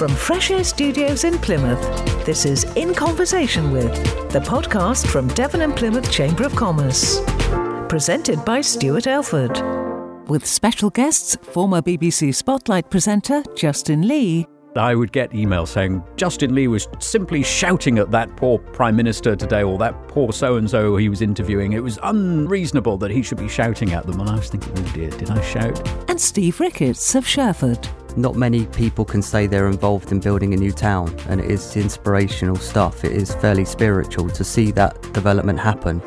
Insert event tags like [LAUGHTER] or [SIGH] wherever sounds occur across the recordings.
From Fresh Air Studios in Plymouth, this is In Conversation with, the podcast from Devon and Plymouth Chamber of Commerce. Presented by Stuart Elford. With special guests, former BBC Spotlight presenter Justin Lee I would get emails saying Justin Lee was simply shouting at that poor Prime Minister today or that poor so and so he was interviewing. It was unreasonable that he should be shouting at them. And I was thinking, oh dear, did I shout? and Steve Ricketts of Sherford. Not many people can say they're involved in building a new town, and it is inspirational stuff. It is fairly spiritual to see that development happen.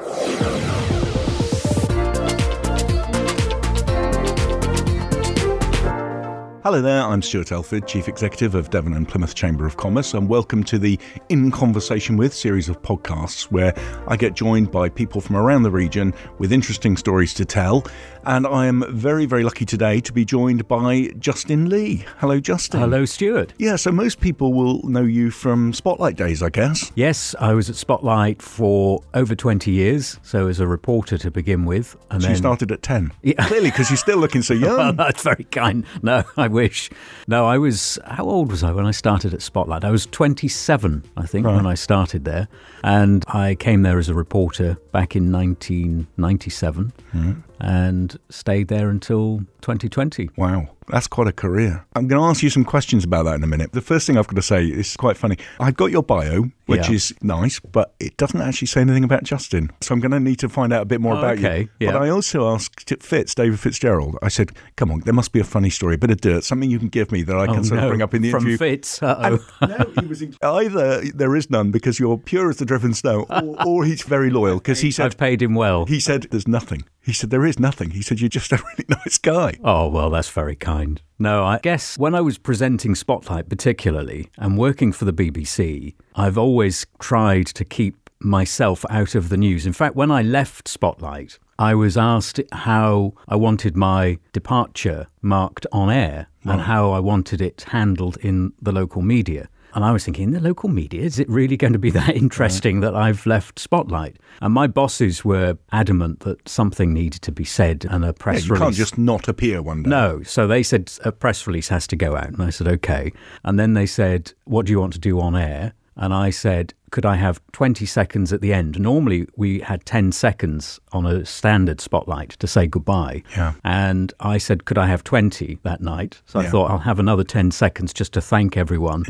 Hello there, I'm Stuart Elford, Chief Executive of Devon and Plymouth Chamber of Commerce, and welcome to the In Conversation With series of podcasts where I get joined by people from around the region with interesting stories to tell. And I am very, very lucky today to be joined by Justin Lee. Hello, Justin. Hello, Stuart. Yeah, so most people will know you from Spotlight days, I guess. Yes, I was at Spotlight for over 20 years, so as a reporter to begin with. And So then you started at 10. Yeah. Clearly, because you're still looking so [LAUGHS] Well, young. that's very kind. No, I wish. No, I was. How old was I when I started at Spotlight? I was 27, I think, when I started there. And I came there as a reporter back in 1997 hmm. and stayed there until 2020. Wow, that's quite a career. I'm going to ask you some questions about that in a minute. The first thing I've got to say is quite funny. I've got your bio, which Yeah. is nice, but it doesn't actually say anything about Justin. So I'm going to need to find out a bit more Oh, about okay, you. But. I also asked Fitz, David Fitzgerald, I said, come on, there must be a funny story, a bit of dirt, something you can give me that I can Oh, sort no. of bring up in the From interview. Fitz. Uh-oh. no, he was in- [LAUGHS] either there is none because you're pure as the driven snow, or, or he's very loyal because he said I've paid him well. he said there's nothing. He said there is nothing. He said you're just a really [LAUGHS] nice guy. Oh, well, that's very kind. No, I guess when I was presenting Spotlight, particularly, and working for the BBC, I've always tried to keep myself out of the news. In fact, when I left Spotlight, I was asked how I wanted my departure marked on air and how I wanted it handled in the local media. And I was thinking, the local media, is it really going to be [LAUGHS] that interesting that I've left Spotlight? And my bosses were adamant that something needed to be said and a Yeah, press you release. can't just not appear one day. No. So they said a press release has to go out. And I said, okay. And then they said, what do you want to do on air? And I said, could I have 20 seconds at the end? Normally we had 10 seconds on a standard spotlight to say goodbye. Yeah. And I said, could I have 20 that night? So I thought I'll have another 10 seconds just to thank everyone.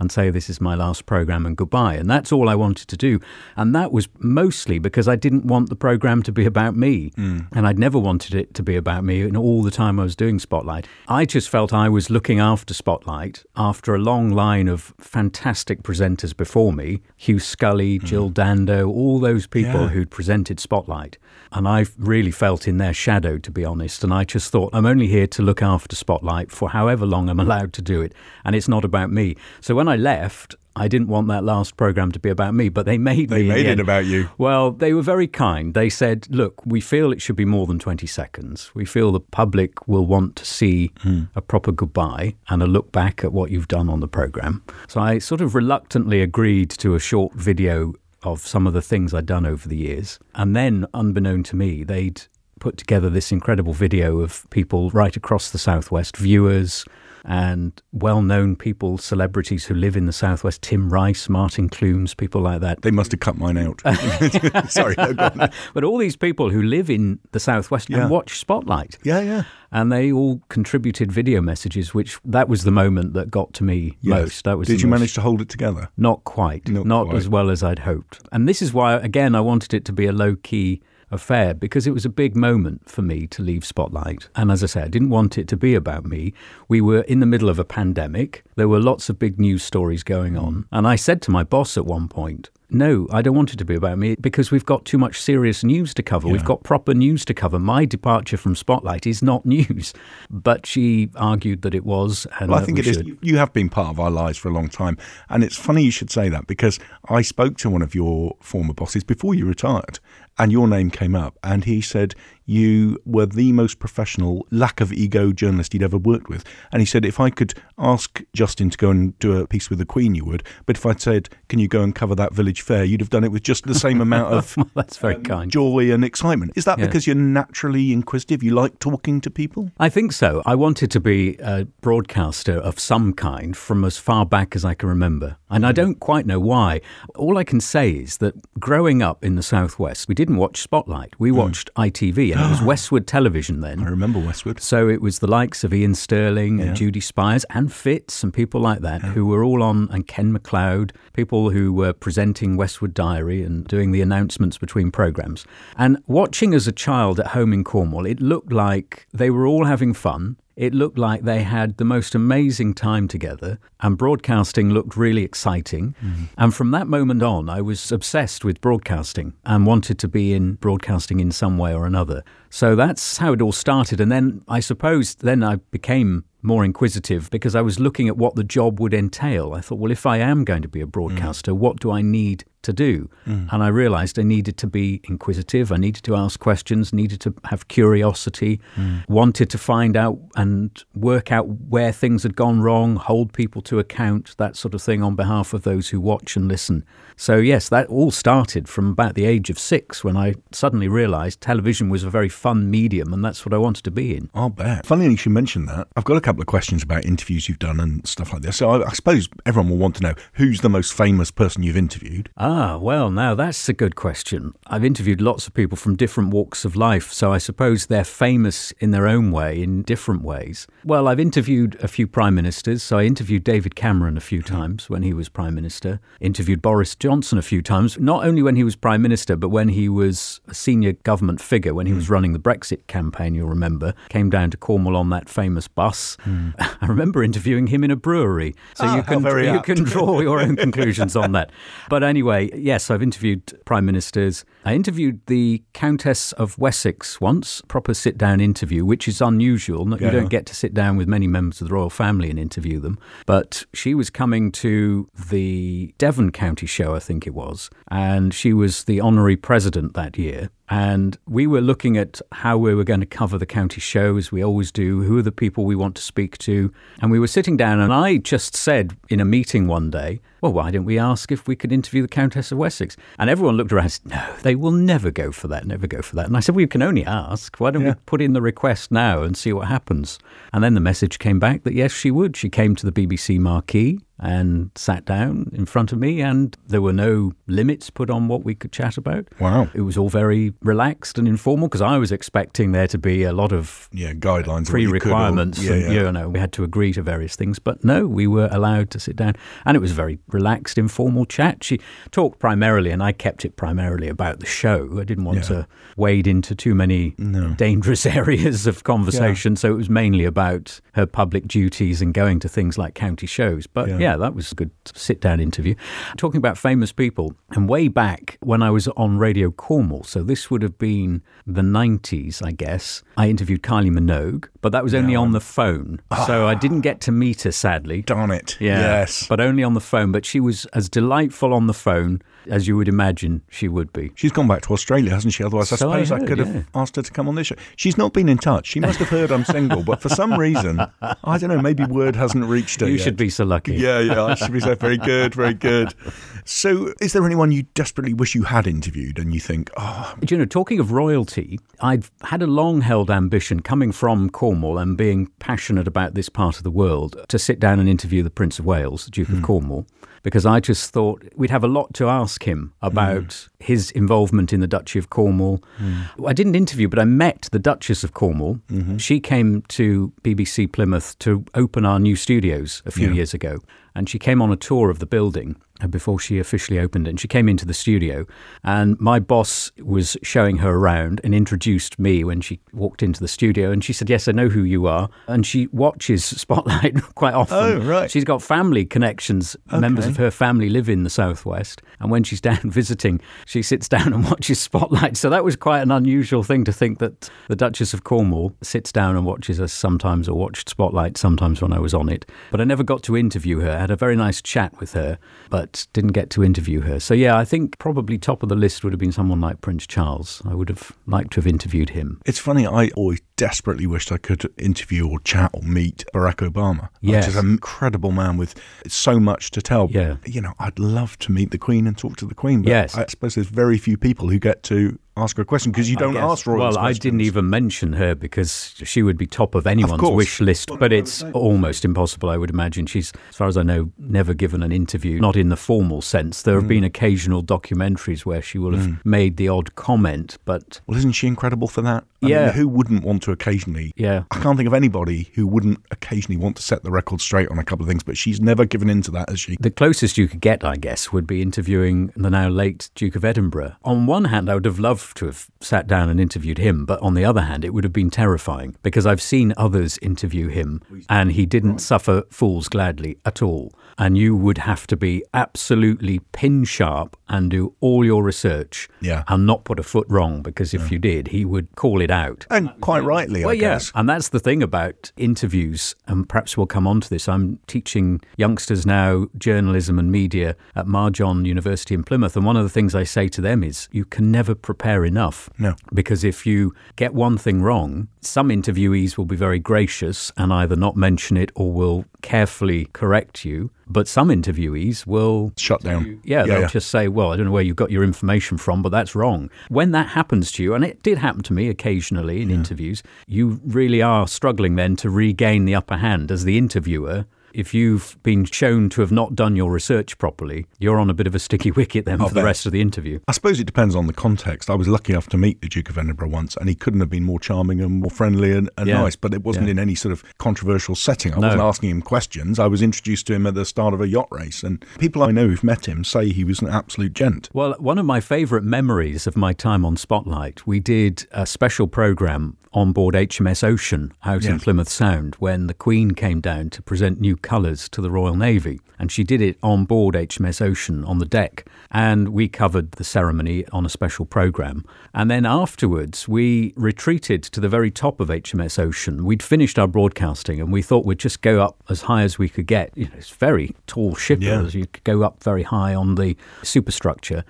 And say this is my last program and goodbye. And that's all I wanted to do. And that was mostly because I didn't want the program to be about me. Mm. And I'd never wanted it to be about me in all the time I was doing Spotlight. I just felt I was looking after Spotlight after a long line of fantastic presenters before me Hugh Scully, mm. Jill Dando, all those people Yeah. who'd presented Spotlight. And I really felt in their shadow, to be honest. And I just thought, I'm only here to look after Spotlight for however long I'm [LAUGHS] allowed to do it. And it's not about me. So when I left, I didn't want that last program to be about me, but they [LAUGHS] made They me. in made the it about you. Well, they were very kind. They said, look, we feel it should be more than 20 seconds. We feel the public will want to see hmm. a proper goodbye and a look back at what you've done on the program. So I sort of reluctantly agreed to a short video of some of the things I'd done over the years. And then, unbeknown to me, they'd put together this incredible video of people right across the Southwest, viewers and well known people, celebrities who live in the Southwest Tim Rice, Martin Clunes, people like that. They must have cut mine out. [LAUGHS] [LAUGHS] Sorry. no. But all these people who live in the Southwest Yeah. and watch Spotlight. Yeah, yeah. And they all contributed video messages, which that was the moment that got to me Yes. most. That was Did you most- manage to hold it together? Not quite. Not Not, quite. as well as I'd hoped. And this is why, again, I wanted it to be a low key affair because it was a big moment for me to leave Spotlight. And as I said, I didn't want it to be about me. We were in the middle of a pandemic, there were lots of big news stories going on. And I said to my boss at one point, no, I don't want it to be about me because we've got too much serious news to cover. We've got proper news to cover. My departure from Spotlight is not [LAUGHS] news. But she argued that it was. And Well, I think it is. should. You- You have been part of our lives for a long time. And it's funny you should say that because I spoke to one of your former bosses before you retired and your name came up. And he said you were the most professional, lack of ego journalist he'd ever worked with. And he said, if I could ask Justin to go and do a piece with the Queen, you would. But if I'd said, can you go and cover that village Fair, you'd have done it with just the same amount of [LAUGHS] well, that's very um, kind. joy and excitement. Is that yeah. because you're naturally inquisitive? You like talking to people? I think so. I wanted to be a broadcaster of some kind from as far back as I can remember. And I don't quite know why. All I can say is that growing up in the Southwest, we didn't watch Spotlight. We hmm. watched mm. ITV, and it was [GASPS] Westward Television then. I remember Westward. So it was the likes of Iain Stirling and yeah. Judy Spiers and Fitz and people like that yeah. who were all on, and Ken MacLeod, people who were presenting Westward Diary and doing the announcements between programmes. And watching as a child at home in Cornwall, it looked like they were all having fun it looked like they had the most amazing time together, and broadcasting looked really exciting. Mm-hmm. And from that moment on, I was obsessed with broadcasting and wanted to be in broadcasting in some way or another. So that's how it all started. And then I suppose then I became more inquisitive because I was looking at what the job would entail. I thought, well, if I am going to be a broadcaster, mm. what do I need to do? Mm. And I realized I needed to be inquisitive, I needed to ask questions, needed to have curiosity, mm. wanted to find out and work out where things had gone wrong, hold people to account, that sort of thing on behalf of those who watch and listen. So, yes, that all started from about the age of six when I suddenly realized television was a very fun medium and that's what I wanted to be in. I'll bet. Funny you should mention that. I've got a couple of questions about interviews you've done and stuff like this. So, I, I suppose everyone will want to know who's the most famous person you've interviewed? Ah, well, now that's a good question. I've interviewed lots of people from different walks of life, so I suppose they're famous in their own way, in different ways. Well, I've interviewed a few prime ministers. So, I interviewed David Cameron a few times when he was prime minister, interviewed Boris Johnson Johnson a few times, not only when he was Prime Minister, but when he was a senior government figure, when he was hmm. running the Brexit campaign, you'll remember, came down to Cornwall on that famous bus. Mm. [LAUGHS] I remember interviewing him in a brewery. So ah, you, can, you can draw your own conclusions on that. [LAUGHS] But anyway, yes, I've interviewed Prime Ministers. I interviewed the Countess of Wessex once, proper sit down interview, which is unusual. You don't get to sit down with many members of the royal family and interview them. But she was coming to the Devon County show, I think it was, and she was the honorary president that year. And we were looking at how we were going to cover the county show, as we always do. Who are the people we want to speak to? And we were sitting down, and I just said in a meeting one day, well, why didn't we ask if we could interview the Countess of Wessex? And everyone looked around and said, no, they will never go for that, never go for that. And I said, we can only ask. Why don't yeah. we put in the request now and see what happens? And then the message came back that yes, she would. She came to the BBC marquee and sat down in front of me, and there were no limits put on what we could chat about. Wow. It was all very relaxed and informal because I was expecting there to be a lot of yeah guidelines, pre requirements. Yeah, and, yeah. You know, we had to agree to various things, but no, we were allowed to sit down, and it was a very relaxed, informal chat. She talked primarily, and I kept it primarily about the show. I didn't want yeah. to wade into too many no. dangerous [LAUGHS] areas of conversation, so it was mainly about her public duties and going to things like county shows. But yeah, that was a good sit down interview. Talking about famous people, and way back when I was on Radio Cornwall, so this would have been the 90s, I guess, I interviewed Kylie Minogue, but that was only on the phone. So I ah. didn't get to meet her, sadly. Darn it. Yeah, yes. But only on the phone. But she was as delightful on the phone as you would imagine she would be. She's gone back to Australia, hasn't she? Otherwise, I suppose I, heard, I could yeah. have asked her to come on this show. She's not been in touch. She must have heard I'm single, but for some reason, I don't know, maybe word hasn't reached her. You yet. should be so lucky. Yeah, yeah, I should be so very good, very good. [LAUGHS] So, is there anyone you desperately wish you had interviewed and you think, oh. Do you know, talking of royalty, I've had a long held ambition coming from Cornwall and being passionate about this part of the world to sit down and interview the Prince of Wales, the Duke hmm. of Cornwall because I just thought we'd have a lot to ask him about mm. his involvement in the Duchy of Cornwall. Mm. I didn't interview, but I met the Duchess of Cornwall. Mm-hmm. She came to BBC Plymouth to open our new studios a few yeah. years ago, and she came on a tour of the building Uh, before she officially opened it. And she came into the studio, and my boss was showing her around and introduced me when she walked into the studio. And she said, Yes, I know who you are. And she watches [LAUGHS] Spotlight quite often. Oh, right. She's got family connections. Okay. Members of her family live in the Southwest. And when she's [LAUGHS] down visiting, she sits down and [LAUGHS] watches Spotlight. So that was quite an unusual thing to think that the Duchess of Cornwall sits down and watches us sometimes, or watched Spotlight sometimes when I was on it. But I never got to interview her. I had a very nice chat with her. But but didn't get to interview her. So, yeah, I think probably top of the list would have been someone like Prince Charles. I would have liked to have interviewed him. It's funny, I always desperately wished I could interview or chat or meet Barack Obama. Yes. Which is an incredible man with so much to tell. Yeah. You know, I'd love to meet the Queen and talk to the Queen, but Yes. I suppose there's very few people who get to ask her a question because you don't guess. ask royals Well, I didn't even mention her because she would be top of anyone's course. wish list. But it's almost impossible, I would imagine. She's, as far as I know, never given an interview, not in the formal sense. There have Mm. been occasional documentaries where she will have made the odd comment, but Well, isn't she incredible for that? I Yeah. Mean, who wouldn't want to occasionally? Yeah. I can't think of anybody who wouldn't occasionally want to set the record straight on a couple of things, but she's never given in to that, has she? The closest you could get, I guess, would be interviewing the now late Duke of Edinburgh. On one hand, I would have loved to have sat down and interviewed him, but on the other hand, it would have been terrifying because I've seen others interview him and he didn't suffer fools gladly at all. And you would have to be absolutely pin sharp and do all your research Yeah. and not put a foot wrong because if you did, he would call it out. And quite rightly, Well, I yeah, and that's the thing about interviews, and perhaps we'll come on to this. I'm teaching youngsters now journalism and media at Marjon University in Plymouth, and one of the things I say to them is you can never prepare enough. No. Because if you get one thing wrong, some interviewees will be very gracious and either not mention it or will carefully correct you, but some interviewees will Shut down. yeah, Yeah, they'll yeah. just say, well, I don't know where you got your information from, but that's wrong. When that happens to you, and it did happen to me occasionally in interviews, you really are struggling then to regain the upper hand as the interviewer. If you've been shown to have not done your research properly, you're on a bit of a sticky [LAUGHS] wicket then for the rest of the interview. I suppose it depends on the context. I was lucky enough to meet the Duke of Edinburgh once, and he couldn't have been more charming and more friendly and, and Yeah. nice. But it wasn't Yeah. in any sort of controversial setting. I No. wasn't asking him questions. I was introduced to him at the start of a yacht race, and people I know who've met him say he was an absolute gent. Well, one of my favourite memories of my time on Spotlight, we did a special programme on board HMS Ocean out in Plymouth Sound when the Queen came down to present new colours to the Royal Navy. And she did it on board HMS Ocean on the deck. And we covered the ceremony on a special programme. And then afterwards, we retreated to the very top of HMS Ocean. We'd finished our broadcasting and we thought we'd just go up as high as we could get. You know, it's a very tall ship. Yeah. You could go up very high on the superstructure.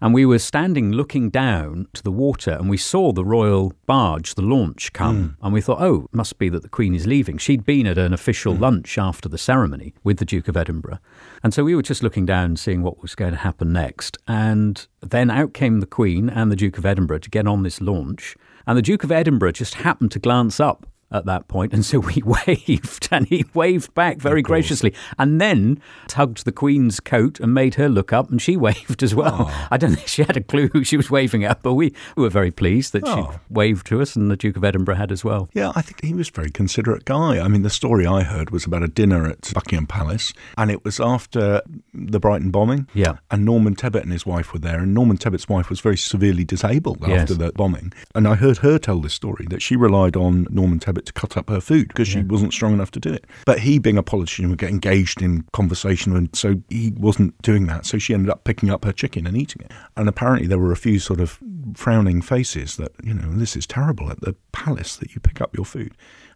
And we were standing looking down to the water and we saw the royal barge, the launch, come. Hmm. And we thought, oh, it must be that the Queen is leaving. She'd been at an official hmm. lunch after the ceremony with the Duke of Edinburgh. And so we were just looking down, seeing what was going to happen next. And then out came the Queen and the Duke of Edinburgh to get on this launch. And the Duke of Edinburgh just happened to glance up at that point, and so we [LAUGHS] waved, and he waved back very graciously, and then tugged the Queen's coat and made her look up, and she [LAUGHS] waved as well. Oh. I don't think she had a clue who she was waving at, but we were very pleased that Oh. she waved to us, and the Duke of Edinburgh had as well. Yeah, I think he was a very considerate guy. I mean, the story I heard was about a dinner at Buckingham Palace, and it was after the Brighton bombing. Yeah. And Norman Tebbit and his wife were there, and Norman Tebbit's wife was very severely disabled Yes. after the bombing. And I heard her tell this story that she relied on Norman Tebbit to cut up her food because she wasn't strong enough to do it. But he, being a politician, would get engaged in conversation, and so he wasn't doing that. So she ended up picking up her chicken and eating it. And apparently, there were a few sort of frowning faces that, you know, this is terrible at the palace that you pick up your food.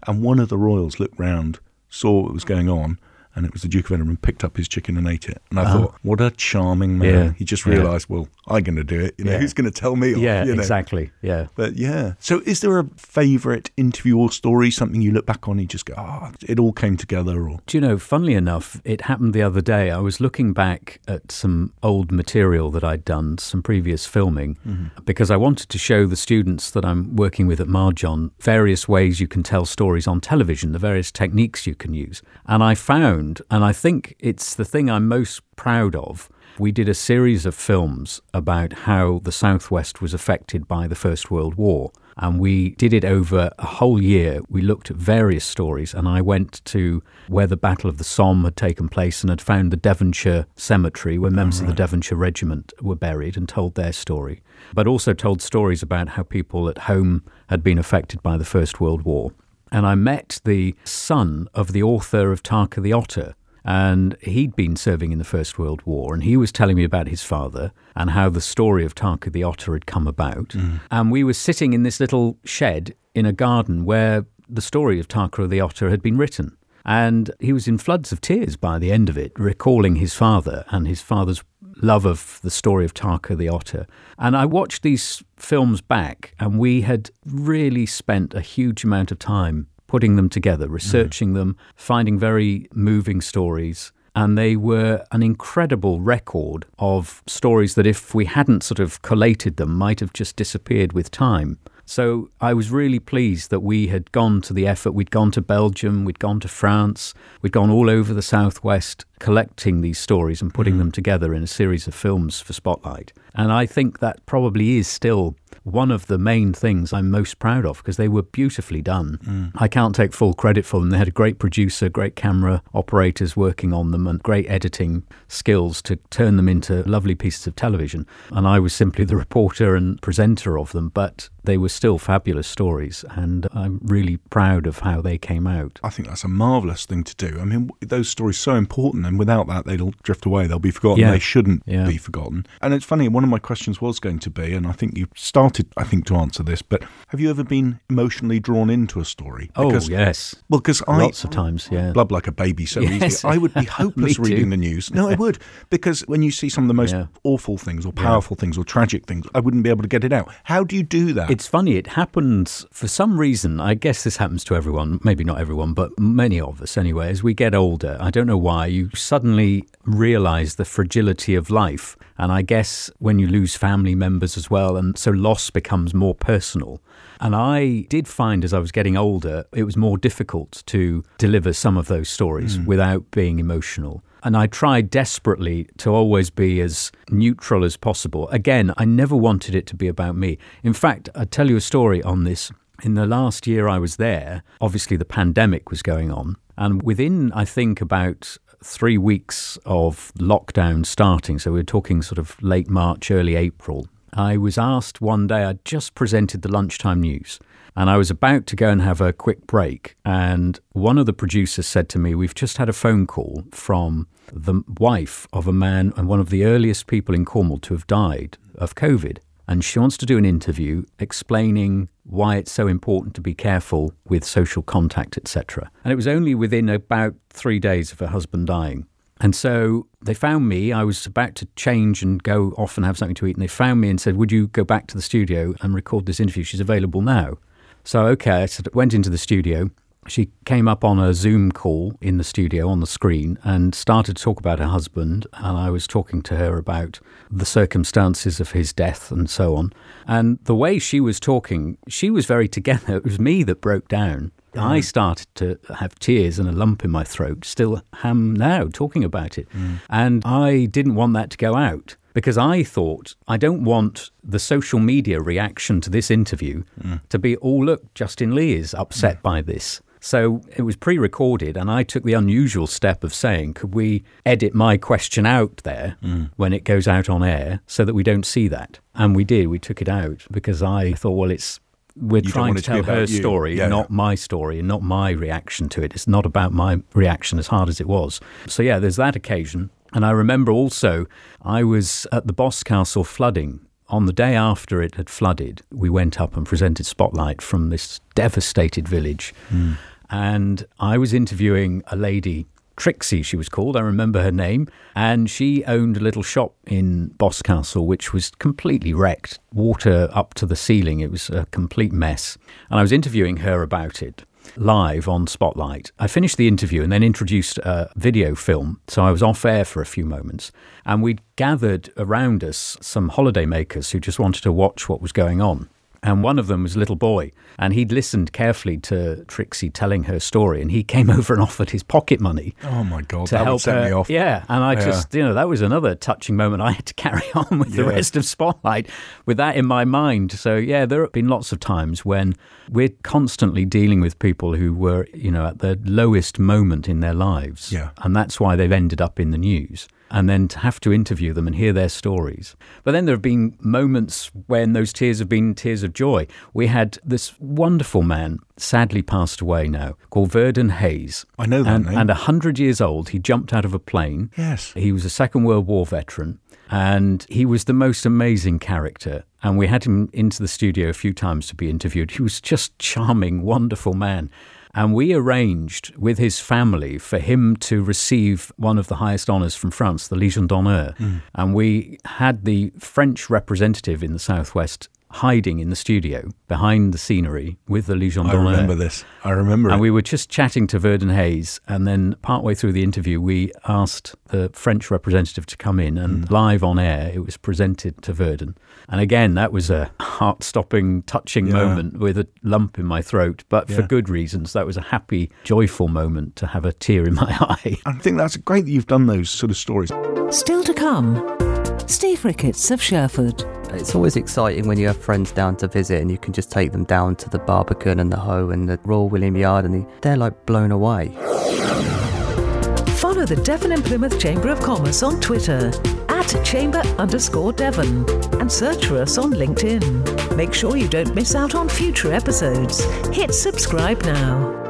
And one of the royals looked round, saw what was going on. And it was the Duke of Edinburgh picked up his chicken and ate it. And I uh-huh. thought, what a charming man. Yeah. He just Yeah. realised, well, I'm going to do it. You know, Yeah. who's going to tell me? off, Yeah, you know? exactly. Yeah. But yeah. So is there a favourite interview or story, something you look back on and you just go, oh, it all came together? Or Do you know, funnily enough, it happened the other day. I was looking back at some old material that I'd done, some previous filming, mm-hmm. because I wanted to show the students that I'm working with at Marjon various ways you can tell stories on television, the various techniques you can use. And I found, and I think it's the thing I'm most proud of, we did a series of films about how the Southwest was affected by the First World War. And we did it over a whole year. We looked at various stories, and I went to where the Battle of the Somme had taken place and had found the Devonshire Cemetery where members of the Devonshire Regiment were buried and told their story. But also told stories about how people at home had been affected by the First World War. And I met the son of the author of Tarka the Otter, and he'd been serving in the First World War, and he was telling me about his father and how the story of Tarka the Otter had come about. Mm. And we were sitting in this little shed in a garden where the story of Tarka the Otter had been written. And he was in floods of tears by the end of it, recalling his father and his father's love of the story of Tarka the otter. And I watched these films back, and we had really spent a huge amount of time putting them together, researching mm. them, finding very moving stories. And they were an incredible record of stories that, if we hadn't sort of collated them, might have just disappeared with time. So I was really pleased that we had gone to the effort. We'd gone to Belgium, we'd gone to France, we'd gone all over the Southwest collecting these stories and putting mm. them together in a series of films for Spotlight. And I think that probably is still one of the main things I'm most proud of because they were beautifully done. Mm. I can't take full credit for them. They had a great producer, great camera operators working on them, and great editing skills to turn them into lovely pieces of television. And I was simply the reporter and presenter of them, but they were still fabulous stories, and I'm really proud of how they came out. I think that's a marvellous thing to do. I mean, those stories are so important, and without that, they'll drift away. They'll be forgotten. Yeah. They shouldn't yeah. be forgotten. And it's funny, one of my questions was going to be, and I think you started, I think, to answer this, but have you ever been emotionally drawn into a story? Oh, because, oh, yes. Well, because I. Lots of times, yeah. Blub like a baby so yes. easy. I would be [LAUGHS] hopeless reading the news. No, I would. [LAUGHS] Because when you see some of the most yeah. awful things, or powerful things, or tragic things, I wouldn't be able to get it out. How do you do that? It's funny. It happens happens for some reason. I guess this happens to everyone, maybe not everyone, but many of us anyway. As we get older, I don't know why, you suddenly realize the fragility of life. And I guess when you lose family members as well, and so loss becomes more personal. And I did find as I was getting older, it was more difficult to deliver some of those stories mm. without being emotional. And I tried desperately to always be as neutral as possible. Again, I never wanted it to be about me. In fact, I'll tell you a story on this. In the last year I was there, obviously the pandemic was going on. And within, I think, about three weeks of lockdown starting, so we we're talking sort of late March, early April, I was asked one day, I just presented the lunchtime news. And I was about to go and have a quick break. And one of the producers said to me, We've just had a phone call from the wife of a man and one of the earliest people in Cornwall to have died of COVID. And she wants to do an interview explaining why it's so important to be careful with social contact, etc. And it was only within about three days of her husband dying. And so they found me. I was about to change and go off and have something to eat. And they found me and said, Would you go back to the studio and record this interview? She's available now. So, okay, I went into the studio. She came up on a Zoom call in the studio on the screen and started to talk about her husband. And I was talking to her about the circumstances of his death and so on. And the way she was talking, she was very together. [LAUGHS] It was me that broke down. Mm. I started to have tears and a lump in my throat, still am now talking about it. Mm. And I didn't want that to go out because I thought I don't want the social media reaction to this interview mm. to be, oh, look, Justin Lee is upset mm. by this. So it was pre recorded, and I took the unusual step of saying, could we edit my question out there mm. when it goes out on air so that we don't see that? And we did. We took it out because I thought, well, it's we're you trying to tell to her you. story, yeah. not my story, and not my reaction to it. It's not about my reaction, as hard as it was. So, yeah, there's that occasion. And I remember also, I was at the Boscastle flooding. On the day after it had flooded, we went up and presented Spotlight from this devastated village. Mm. And I was interviewing a lady Trixie, she was called. I remember her name. And she owned a little shop in Boscastle, which was completely wrecked, water up to the ceiling. It was a complete mess. And I was interviewing her about it live on Spotlight. I finished the interview and then introduced a video film. So I was off air for a few moments. And we'd gathered around us some holidaymakers who just wanted to watch what was going on and one of them was a little boy, and he'd listened carefully to Trixie telling her story, and he came [LAUGHS] over and offered his pocket money. Oh my god, to that help set her. me off. Yeah, and I yeah. just, you know, that was another touching moment. I had to [LAUGHS] carry on with yeah. the rest of Spotlight with that in my mind. So yeah, there have been lots of times when we're constantly dealing with people who were, you know, at the lowest moment in their lives. Yeah, and that's why they've ended up in the news and then to have to interview them and hear their stories. But then there have been moments when those tears have been tears of joy. We had this wonderful man, sadly passed away now, called Verdun Hayes. I know that and, name. And 100 years old, he jumped out of a plane. Yes. He was a Second World War veteran. And he was the most amazing character. And we had him into the studio a few times to be interviewed. He was just charming, wonderful man. And we arranged with his family for him to receive one of the highest honours from France, the Legion d'honneur. Mm. And we had the French representative in the Southwest hiding in the studio behind the scenery with the Legion d'honneur. I remember this. I remember And it. we were just chatting to Verdun Hayes, and then partway through the interview, we asked the French representative to come in, and mm. live on air, it was presented to Verdun. And again, that was a heart-stopping, touching yeah. moment with a lump in my throat, but yeah. for good reasons. That was a happy, joyful moment to have a tear in my [LAUGHS] eye. I think that's great that you've done those sort of stories. Still to come. Steve Ricketts of Sherford. It's always exciting when you have friends down to visit and you can just take them down to the Barbican and the Hoe and the Royal William Yard and they're like blown away. Follow the Devon and Plymouth Chamber of Commerce on Twitter at chamber underscore Devon and search for us on LinkedIn. Make sure you don't miss out on future episodes. Hit subscribe now.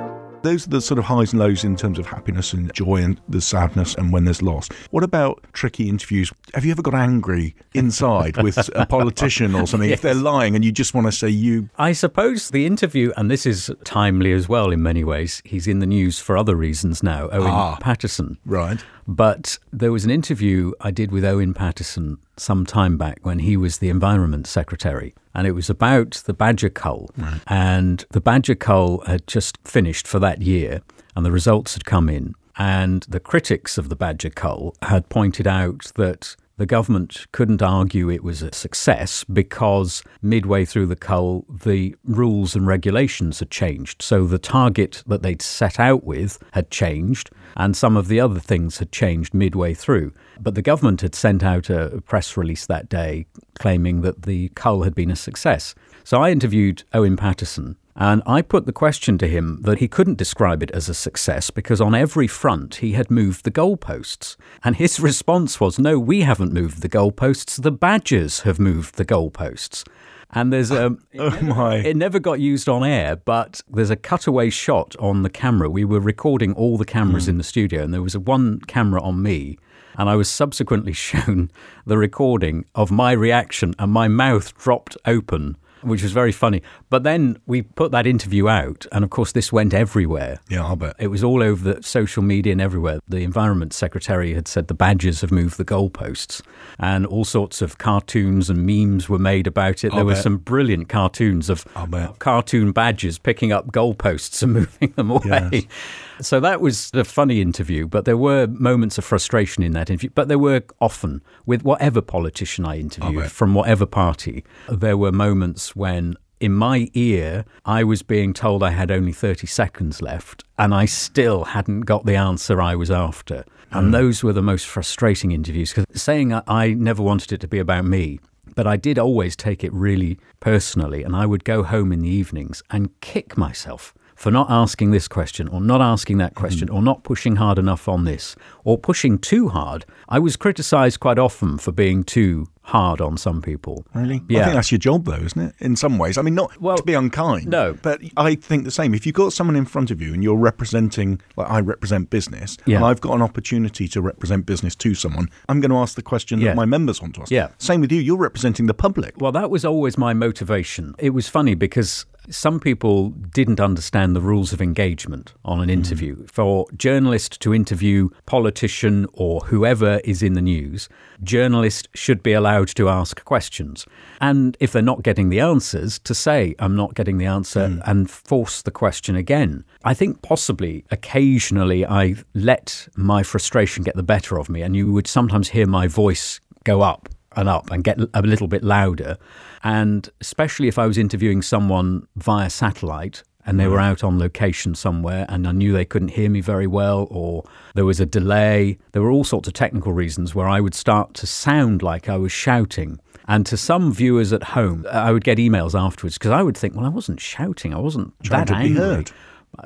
Those are the sort of highs and lows in terms of happiness and joy and the sadness and when there's loss. What about tricky interviews? Have you ever got angry inside with a [LAUGHS] politician or something yes. if they're lying and you just want to say you? I suppose the interview, and this is timely as well in many ways, he's in the news for other reasons now, Owen ah, Paterson. Right. But there was an interview I did with Owen Paterson some time back when he was the Environment Secretary. And it was about the badger cull. Right. And the badger cull had just finished for that year, and the results had come in. And the critics of the badger cull had pointed out that the government couldn't argue it was a success because midway through the cull, the rules and regulations had changed. So the target that they'd set out with had changed, and some of the other things had changed midway through. But the government had sent out a press release that day claiming that the cull had been a success. So I interviewed Owen Paterson, and I put the question to him that he couldn't describe it as a success because on every front he had moved the goalposts. And his [LAUGHS] response was, No, we haven't moved the goalposts, the Badgers have moved the goalposts. And there's [LAUGHS] a. oh [LAUGHS] my. It never got used on air, but there's a cutaway shot on the camera. We were recording all the cameras mm. in the studio, and there was a one camera on me. And I was subsequently shown the recording of my reaction, and my mouth dropped open which was very funny. But then we put that interview out, and of course, this went everywhere. Yeah, I bet. It was all over the social media and everywhere. The Environment Secretary had said the badgers have moved the goalposts, and all sorts of cartoons and memes were made about it. There were some brilliant cartoons of cartoon badgers picking up goalposts and [LAUGHS] moving them away. Yes. So that was a funny interview, but there were moments of frustration in that interview. But there were often, with whatever politician I interviewed from whatever party, there were moments when in my ear, I was being told I had only 30 seconds left, and I still hadn't got the answer I was after. And mm. those were the most frustrating interviews because saying I never wanted it to be about me, but I did always take it really personally, and I would go home in the evenings and kick myself for not asking this question or not asking that question mm. or not pushing hard enough on this or pushing too hard. I was criticized quite often for being too hard on some people. Really? Yeah. I think that's your job, though, isn't it? In some ways. I mean, not well, to be unkind. No. But I think the same. If you've got someone in front of you and you're representing, like I represent business, yeah. and I've got an opportunity to represent business to someone, I'm going to ask the question yeah. that my members want to ask. Yeah. Same with you. You're representing the public. Well, that was always my motivation. It was funny because some people didn't understand the rules of engagement on an hmm. interview. Mm. For journalists to interview politician or whoever is in the news, journalists should be allowed to ask questions. And if they're not getting the answers, to say, I'm not getting the answer mm. and force the question again. I think possibly occasionally I let my frustration get the better of me, and you would sometimes hear my voice go up and up and get a little bit louder. And especially if I was interviewing someone via satellite and they were mm. out on location somewhere and I knew they couldn't hear me very well or there was a delay. There were all sorts of technical reasons where I would start to sound like I was shouting. And to some viewers at home, I would get emails afterwards because I would think, well, I wasn't shouting. I wasn't Trying that angry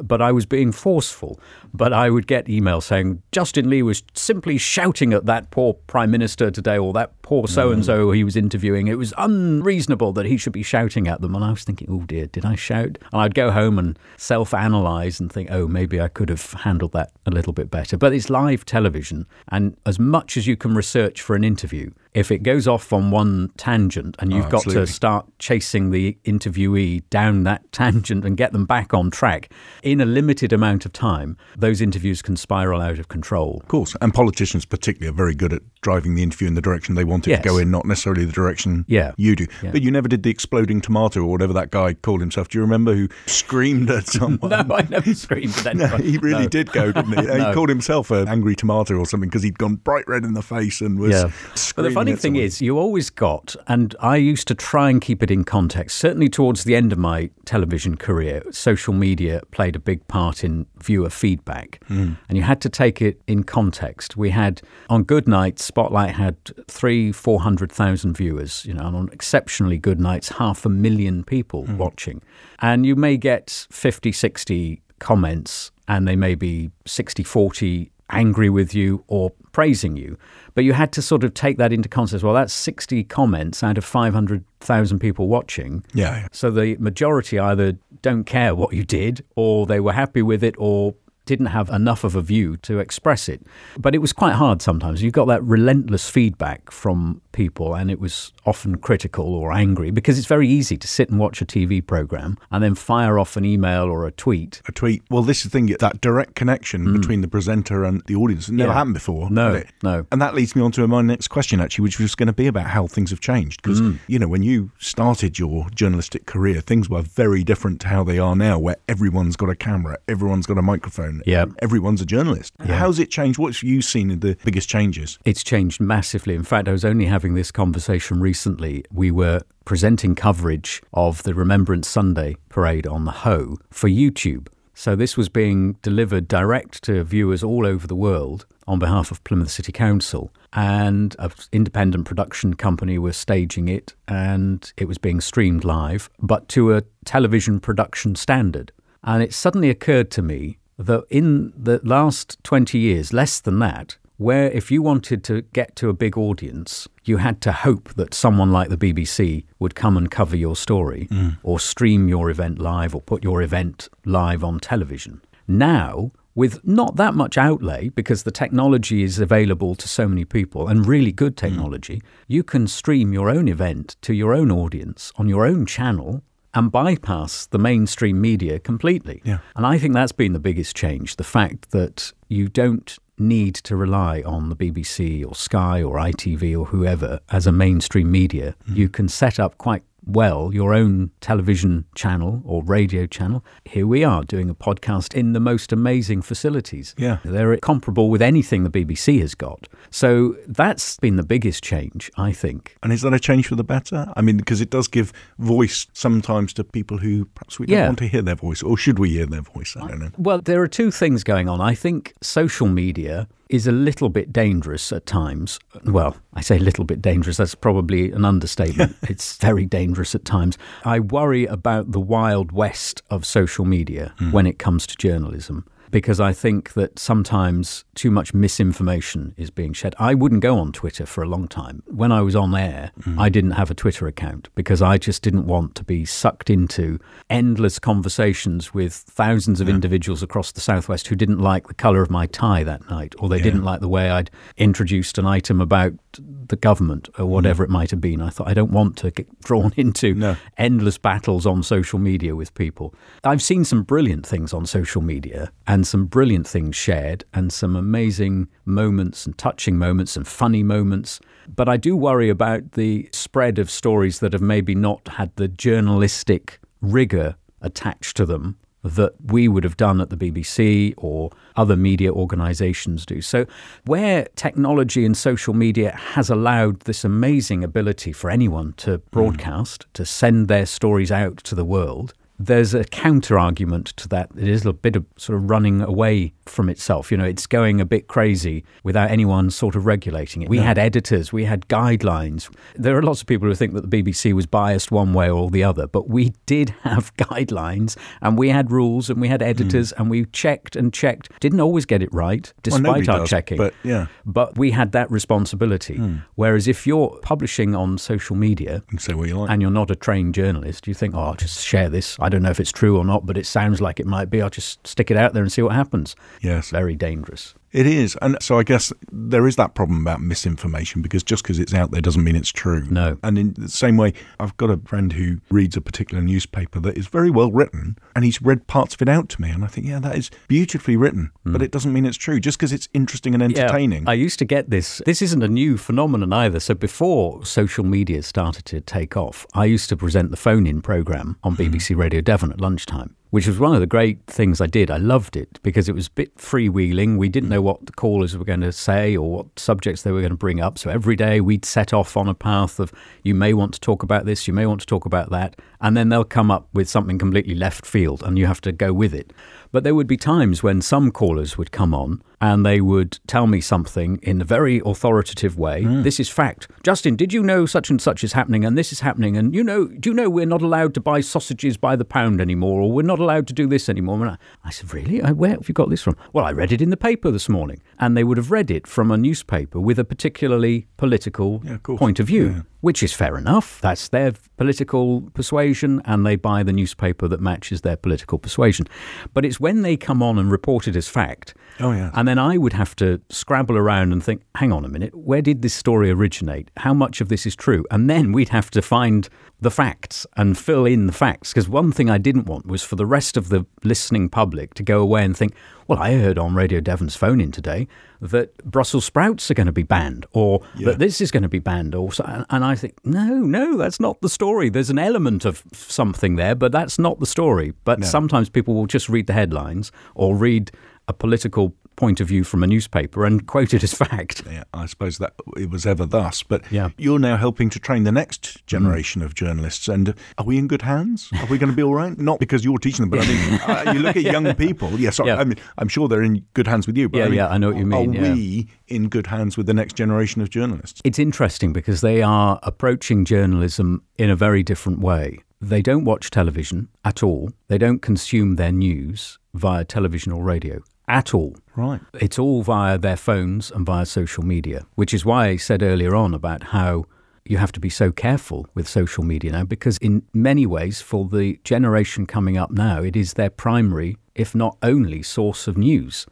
but I was being forceful. But I would get emails saying Justin Lee was simply shouting at that poor prime minister today, or that poor so and so he was interviewing. It was unreasonable that he should be shouting at them. And I was thinking, oh dear, did I shout? And I'd go home and self analyze and think, oh, maybe I could have handled that a little bit better. But it's live television, and as much as you can research for an interview, If it goes off on one tangent and you've Oh, got to start chasing the interviewee down that [LAUGHS] tangent and get them back on track in a limited amount of time, those interviews can spiral out of control. Of course. And politicians, particularly, are very good at driving the interview in the direction they want it Yes. to go in, not necessarily the direction Yeah. you do. Yeah. But you never did the exploding tomato or whatever that guy called himself. Do you remember who screamed at [LAUGHS] someone? No, I never screamed at [LAUGHS] No, anyone. he really No. did go, didn't he? [LAUGHS] No. He called himself an angry tomato or something because he'd gone bright red in the face and was. Yeah. But the funny thing someone. is, you always got, and I used to try and keep it in context. Certainly towards the end of my television career, social media played a big part in viewer feedback. Hmm. And you had to take it in context. We had, on good nights, Spotlight had three, 400,000 viewers, you know, and on exceptionally good nights, half a million people Hmm. watching. And you may get 50, 60 comments, and they may be 60, 40 angry with you or praising you. But you had to sort of take that into context. Well, that's 60 comments out of 500,000 people watching. Yeah, yeah. So the majority either don't care what you did, or they were happy with it, or didn't have enough of a view to express it. But it was quite hard sometimes. You got that relentless feedback from people, and it was often critical or angry because it's very easy to sit and watch a TV program and then fire off an email or a tweet. a tweet. Well, this is the thing that direct connection between the presenter and the audience it never. Yeah. happened before. No, no. And that leads me on to my next question, actually, which was going to be about how things have changed. Because, Hmm. you know, when you started your journalistic career, things were very different to how they are now, where everyone's got a camera, everyone's got a microphone, Yeah. everyone's a journalist. How's it changed? What's you seen in the biggest changes? It's changed massively. In fact, I was only having this conversation recently. We were presenting coverage of the Remembrance Sunday parade on the Hoe for YouTube. So this was being delivered direct to viewers all over the world on behalf of Plymouth City Council. And an independent production company was staging it, and it was being streamed live, but to a television production standard. And it suddenly occurred to me that in the last 20 years, less than that, where if you wanted to get to a big audience, you had to hope that someone like the BBC would come and cover your story mm. or stream your event live or put your event live on television. Now, with not that much outlay because the technology is available to so many people and really good mm. technology, you can stream your own event to your own audience on your own channel and bypass the mainstream media completely. Yeah. And I think that's been the biggest change the fact that you don't need to rely on the BBC or Sky or ITV or whoever as a mainstream media. Mm. You can set up quite well your own television channel or radio channel. Here we are doing a podcast in the most amazing facilities. Yeah. They're comparable with anything the BBC has got. So that's been the biggest change, I think. And is that a change for the better? I mean, because it does give voice sometimes to people who perhaps we don't want to hear their voice, or should we hear their voice? I don't know. Well, there are two things going on. I think social media is a little bit dangerous at times. Well, I say a little bit dangerous, that's probably an understatement. [LAUGHS] it's very dangerous at times. I worry about the wild west of social media hmm. when it comes to journalism. Because I think that sometimes too much misinformation is being shed. I wouldn't go on Twitter for a long time. When I was on air, mm. I didn't have a Twitter account because I just didn't want to be sucked into endless conversations with thousands of individuals across the southwest who didn't like the colour of my tie that night, or they didn't like the way I'd introduced an item about the government or mm. whatever it might have been. I thought I don't want to get drawn [LAUGHS] into No. endless battles on social media with people. I've seen some brilliant things on social media and some brilliant things shared and some amazing moments and touching moments and funny moments. But I do worry about the spread of stories that have maybe not had the journalistic rigor attached to them that we would have done at the BBC or other media organizations do. So, where technology and social media has allowed this amazing ability for anyone to hmm. broadcast, to send their stories out to the world, there's a counter argument to that. It is a bit of sort of running away from itself. You know, it's going a bit crazy without anyone sort of regulating it. We had editors, we had guidelines. There are lots of people who think that the BBC was biased one way or the other, but we did [LAUGHS] have guidelines and we had rules and we had hmm. editors and we checked and checked. Didn't always get it right, despite nobody our does, checking. but yeah. But we had that responsibility. Hmm. Whereas if you're publishing on social media, You can say what you like. and you're not a trained journalist, you think, oh, I'll just share this. I don't know if it's true or not, but it sounds like it might be. I'll just stick it out there and see what happens. yes. Very dangerous. It is. And so I guess there is that problem about misinformation because just because it's out there doesn't mean it's true. No. And in the same way, I've got a friend who reads a particular newspaper that is very well written and he's read parts of it out to me. And I think, yeah, that is beautifully written, hmm. but it doesn't mean it's true just because it's interesting and entertaining. Yeah, I used to get this. This isn't a new phenomenon either. So before social media started to take off, I used to present the phone in program on hmm. BBC Radio Devon at lunchtime. Which was one of the great things I did. I loved it because it was a bit freewheeling. We didn't know what the callers were going to say or what subjects they were going to bring up. So every day we'd set off on a path of you may want to talk about this, you may want to talk about that. And then they'll come up with something completely left field and you have to go with it. But there would be times when some callers would come on and they would tell me something in a very authoritative way. Hmm. This is fact. Justin, did you know such and such is happening and this is happening? And you know, do you know we're not allowed to buy sausages by the pound anymore or we're not allowed to do this anymore? And I, I said, Really? I, where have you got this from? Well, I read it in the paper this morning. And they would have read it from a newspaper with a particularly political Yeah, of point of view. Yeah. Which is fair enough. That's their political persuasion, and they buy the newspaper that matches their political persuasion. But it's when they come on and report it as fact. Oh. And then I would have to scrabble around and think, hang on a minute, where did this story originate? How much of this is true? And then we'd have to find the facts and fill in the facts. Because one thing I didn't want was for the rest of the listening public to go away and think, well, I heard on Radio Devon's phone in today that Brussels sprouts are going to be banned or that this is going to be banned. Or so, and I think, no, no, that's not the story. There's an element of something there, but that's not the story. But sometimes people will just read the headlines or read a political point of view from a newspaper and quote it as fact. Yeah, I suppose that it was ever thus. But Yeah. you're now helping to train the next generation of journalists. And are we in good hands? Are we going to be all right? Not because you're teaching them, but I mean, [LAUGHS] uh, you look at young people. Yes, Yeah. I mean, I'm sure they're in good hands with you. But Yeah, I mean, yeah, I know what you mean, Are yeah. we in good hands with the next generation of journalists? It's interesting because they are approaching journalism in a very different way. They don't watch television at all. They don't consume their news via television or radio at all. Right. It's all via their phones and via social media, which is why I said earlier on about how you have to be so careful with social media now because, in many ways, for the generation coming up now, it is their primary, if not only, source of news.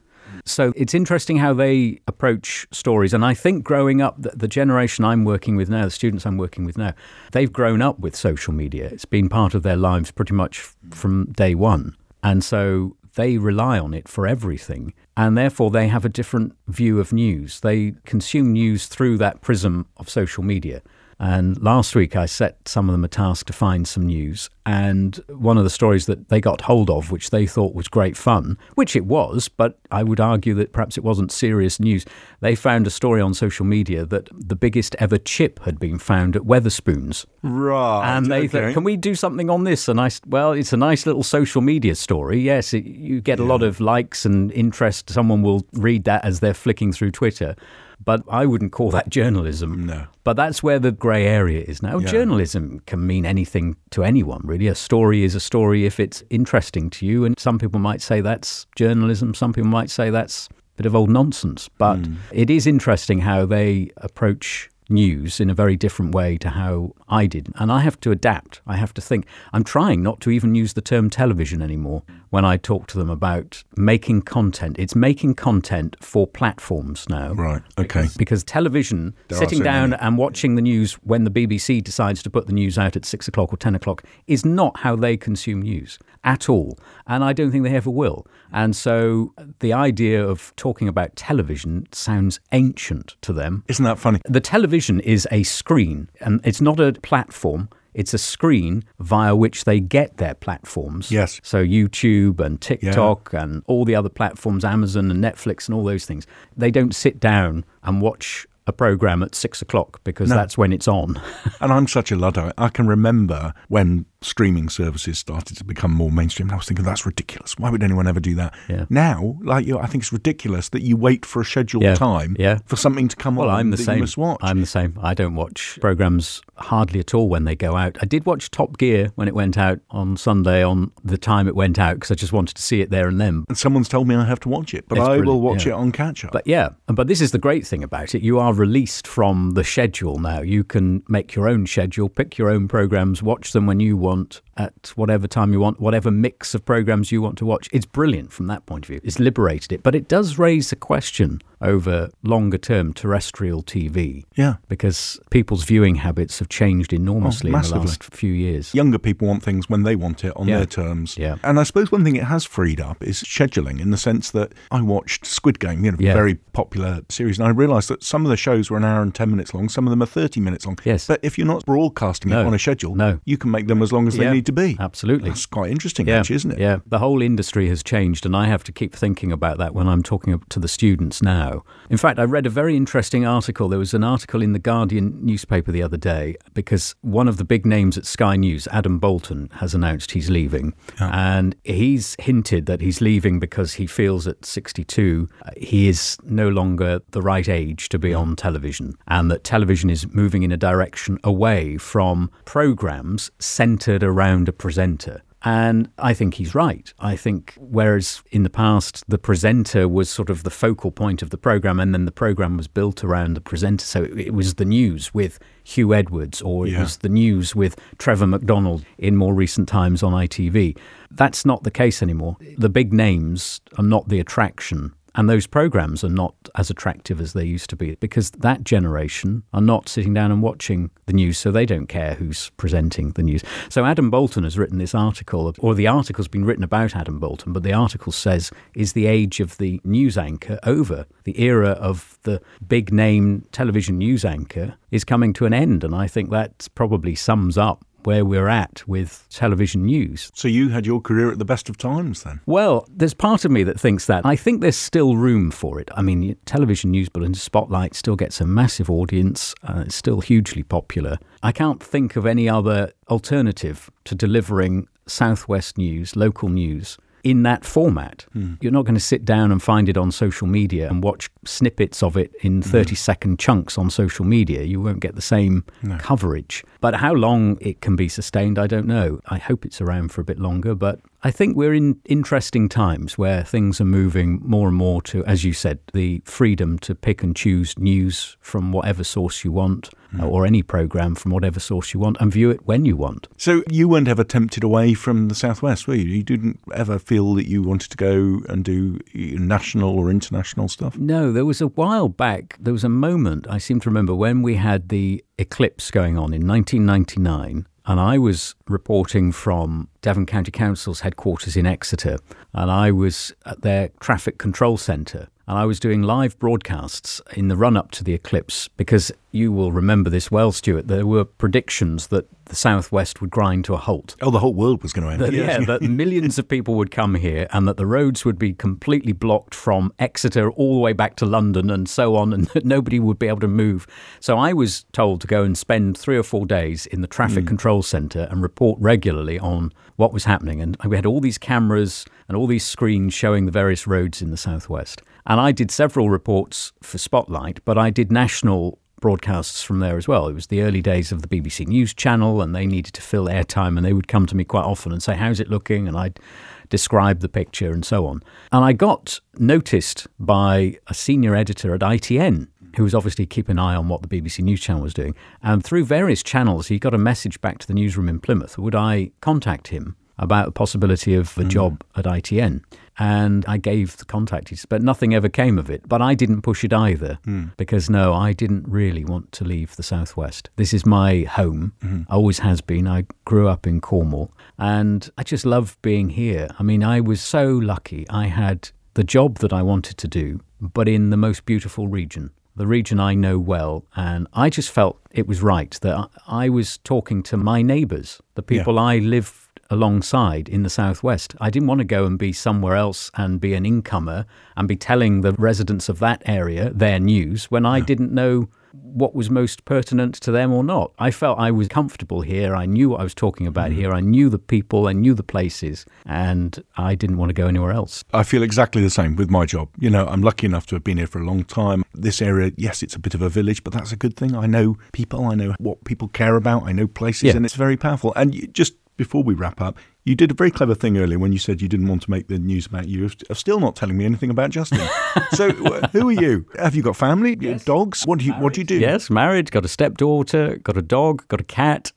So it's interesting how they approach stories. And I think growing up, the, the generation I'm working with now, the students I'm working with now, they've grown up with social media. It's been part of their lives pretty much from day one. And so they rely on it for everything. And therefore, they have a different view of news. They consume news through that prism of social media. And last week, I set some of them a task to find some news. And one of the stories that they got hold of, which they thought was great fun, which it was, but I would argue that perhaps it wasn't serious news. They found a story on social media that the biggest ever chip had been found at Wetherspoons. Right. And they okay. thought, can we do something on this? And I, well, it's a nice little social media story. Yes, it, you get a lot of likes and interest. Someone will read that as they're flicking through Twitter. But I wouldn't call that journalism. No. But that's where the grey area is now. Yeah. Journalism can mean anything to anyone, really. A story is a story if it's interesting to you. And some people might say that's journalism, some people might say that's a bit of old nonsense. But Hmm. it is interesting how they approach news in a very different way to how I did. And I have to adapt. I have to think. I'm trying not to even use the term television anymore when I talk to them about making content. It's making content for platforms now. Right. Okay. Because television, There sitting so down many. and watching the news when the BBC decides to put the news out at six o'clock or 10 o'clock is not how they consume news at all. And I don't think they ever will. And so the idea of talking about television sounds ancient to them. Isn't that funny? The television is a screen, and it's not a platform. It's a screen via which they get their platforms. Yes. So YouTube and TikTok and all the other platforms, Amazon and Netflix and all those things. They don't sit down and watch a program at six o'clock because that's when it's on. [LAUGHS] And I'm such a Luddite. I can remember when streaming services started to become more mainstream. And I was thinking, that's ridiculous. Why would anyone ever do that? Yeah. Now, like you, I think it's ridiculous that you wait for a scheduled Yeah. time Yeah. for something to come Well, on I'm the that same. you must watch. I'm the same. I don't watch programs hardly at all when they go out. I did watch Top Gear when it went out on Sunday on the time it went out because I just wanted to see it there and then. and someone's told me I have to watch it, but It's I will watch it on catch up. But yeah, but this is the great thing about it. You are released from the schedule now. You can make your own schedule, pick your own programs, watch them when you want, want at whatever time you want, whatever mix of programs you want to watch. It's brilliant from that point of view. It's liberated it, but it does raise a question over longer term terrestrial TV. Yeah. Because people's viewing habits have changed enormously Oh, in the last few years. Younger people want things when they want it on Yeah. their terms. Yeah. And I suppose one thing it has freed up is scheduling in the sense that I watched Squid Game, you know, Yeah. very popular series, and I realised that some of the shows were an hour and 10 minutes long, some of them are 30 minutes long. Yes. But if you're not broadcasting it on a schedule, No. you can make them as long as Yeah. they need to be. Absolutely. That's quite interesting, yeah, actually, isn't it? Yeah, the whole industry has changed, and I have to keep thinking about that when I'm talking to the students now. In fact, I read a very interesting article. There was an article in the Guardian newspaper the other day because one of the big names at Sky News, Adam Boulton, has announced he's leaving, and he's hinted that he's leaving because he feels at 62 uh, he is no longer the right age to be on television, and that television is moving in a direction away from programs centered around a presenter. And I think he's right. I think whereas in the past the presenter was sort of the focal point of the program, and then the program was built around the presenter. So it, it was the news with Huw Edwards, or it Yeah. was the news with Trevor McDonald in more recent times on ITV. That's not the case anymore. The big names are not the attraction. And those programs are not as attractive as they used to be because that generation are not sitting down and watching the news, so they don't care who's presenting the news. So Adam Boulton has written this article, or the article's been written about Adam Boulton, but the article says, Is the age of the news anchor over? The era of the big name television news anchor is coming to an end. And I think that probably sums up where we're at with television news. So you had your career at the best of times then? Well, there's part of me that thinks that. I think there's still room for it. I mean, television news bulletin Spotlight still gets a massive audience. Uh, it's still hugely popular. I can't think of any other alternative to delivering Southwest news, local news. In that format, you're not going to sit down and find it on social media and watch snippets of it in 30 second chunks on social media. You won't get the same coverage. But how long it can be sustained, I don't know. I hope it's around for a bit longer, but I think we're in interesting times where things are moving more and more to, as you said, the freedom to pick and choose news from whatever source you want uh, or any program from whatever source you want and view it when you want. So you weren't ever tempted away from the Southwest, were you? You didn't ever feel that you wanted to go and do national or international stuff? No, there was a while back, there was a moment, I seem to remember, when we had the eclipse going on in 1999. And I was reporting from Devon County Council's headquarters in Exeter, and I was at their traffic control centre. And I was doing live broadcasts in the run up to the eclipse because you will remember this well, Stuart. There were predictions that the southwest would grind to a halt. Oh, the whole world was going to end. That. Yeah, that [LAUGHS] millions of people would come here and that the roads would be completely blocked from Exeter all the way back to London and so on, and [LAUGHS] that nobody would be able to move. So I was told to go and spend three or four days in the traffic hmm. control centre and report regularly on what was happening. And we had all these cameras and all these screens showing the various roads in the southwest. And I did several reports for Spotlight, but I did national broadcasts from there as well. It was the early days of the BBC News channel, and they needed to fill airtime, and they would come to me quite often and say, How's it looking? And I'd describe the picture and so on. And I got noticed by a senior editor at ITN. Who was obviously keeping an eye on what the BBC News Channel was doing. And through various channels, he got a message back to the newsroom in Plymouth. Would I contact him about the possibility of a mm. job at ITN? And I gave the contact, but nothing ever came of it. But I didn't push it either hmm. because no, I didn't really want to leave the Southwest. This is my home, hmm. always has been. I grew up in Cornwall and I just love being here. I mean, I was so lucky. I had the job that I wanted to do, but in the most beautiful region the region I know well, and I just felt it was right that I I was talking to my neighbours, the people I live alongside in the southwest. I didn't want to go and be somewhere else and be an incomer and be telling the residents of that area their news when I didn't know what was most pertinent to them or not. I felt I was comfortable here. I knew what I was talking about mm-hmm. here. I knew the people, I knew the places, and I didn't want to go anywhere else. I feel exactly the same with my job. You know, I'm lucky enough to have been here for a long time. This area, yes, it's a bit of a village, but that's a good thing. I know people, I know what people care about, I know places, Yeah. and it's very powerful. And you, just before we wrap up, you did a very clever thing earlier when you said you didn't want to make the news about you. You're still not telling me anything about Justin. so, [LAUGHS] who are you? Have you got family? Yes. Dogs? What do you What do you do? Yes, married. Got a stepdaughter. Got a dog. Got a cat. [LAUGHS]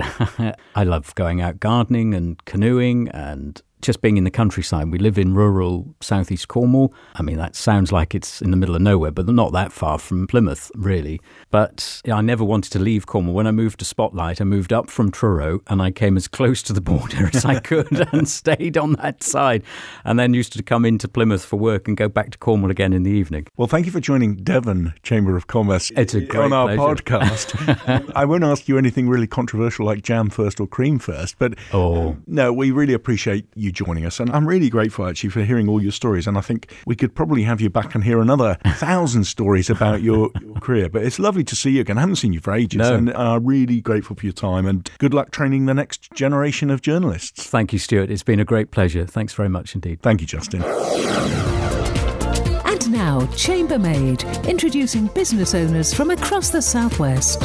I love going out gardening and canoeing and just being in the countryside. We live in rural southeast Cornwall. I mean, that sounds like it's in the middle of nowhere, but not that far from Plymouth, really. But I never wanted to leave Cornwall. When I moved to Spotlight, I moved up from Truro and I came as close to the border as I [LAUGHS] could and stayed on that side. And then used to come into Plymouth for work and go back to Cornwall again in the evening. Well, thank you for joining Devon Chamber of Commerce it's a great on our pleasure. podcast. [LAUGHS] I won't ask you anything really controversial like jam first or cream first, but oh. no, we really appreciate you you joining us. And I'm really grateful actually for hearing all your stories. And I think we could probably have you back and hear another [LAUGHS] thousand stories about your, your, career. But it's lovely to see you again. I haven't seen you for ages. No. And I'm really grateful for your time. And good luck training the next generation of journalists. Thank you, Stuart. It's been a great pleasure. Thanks very much indeed. Thank you, Justin. And now, Chambermaid, introducing business owners from across the Southwest.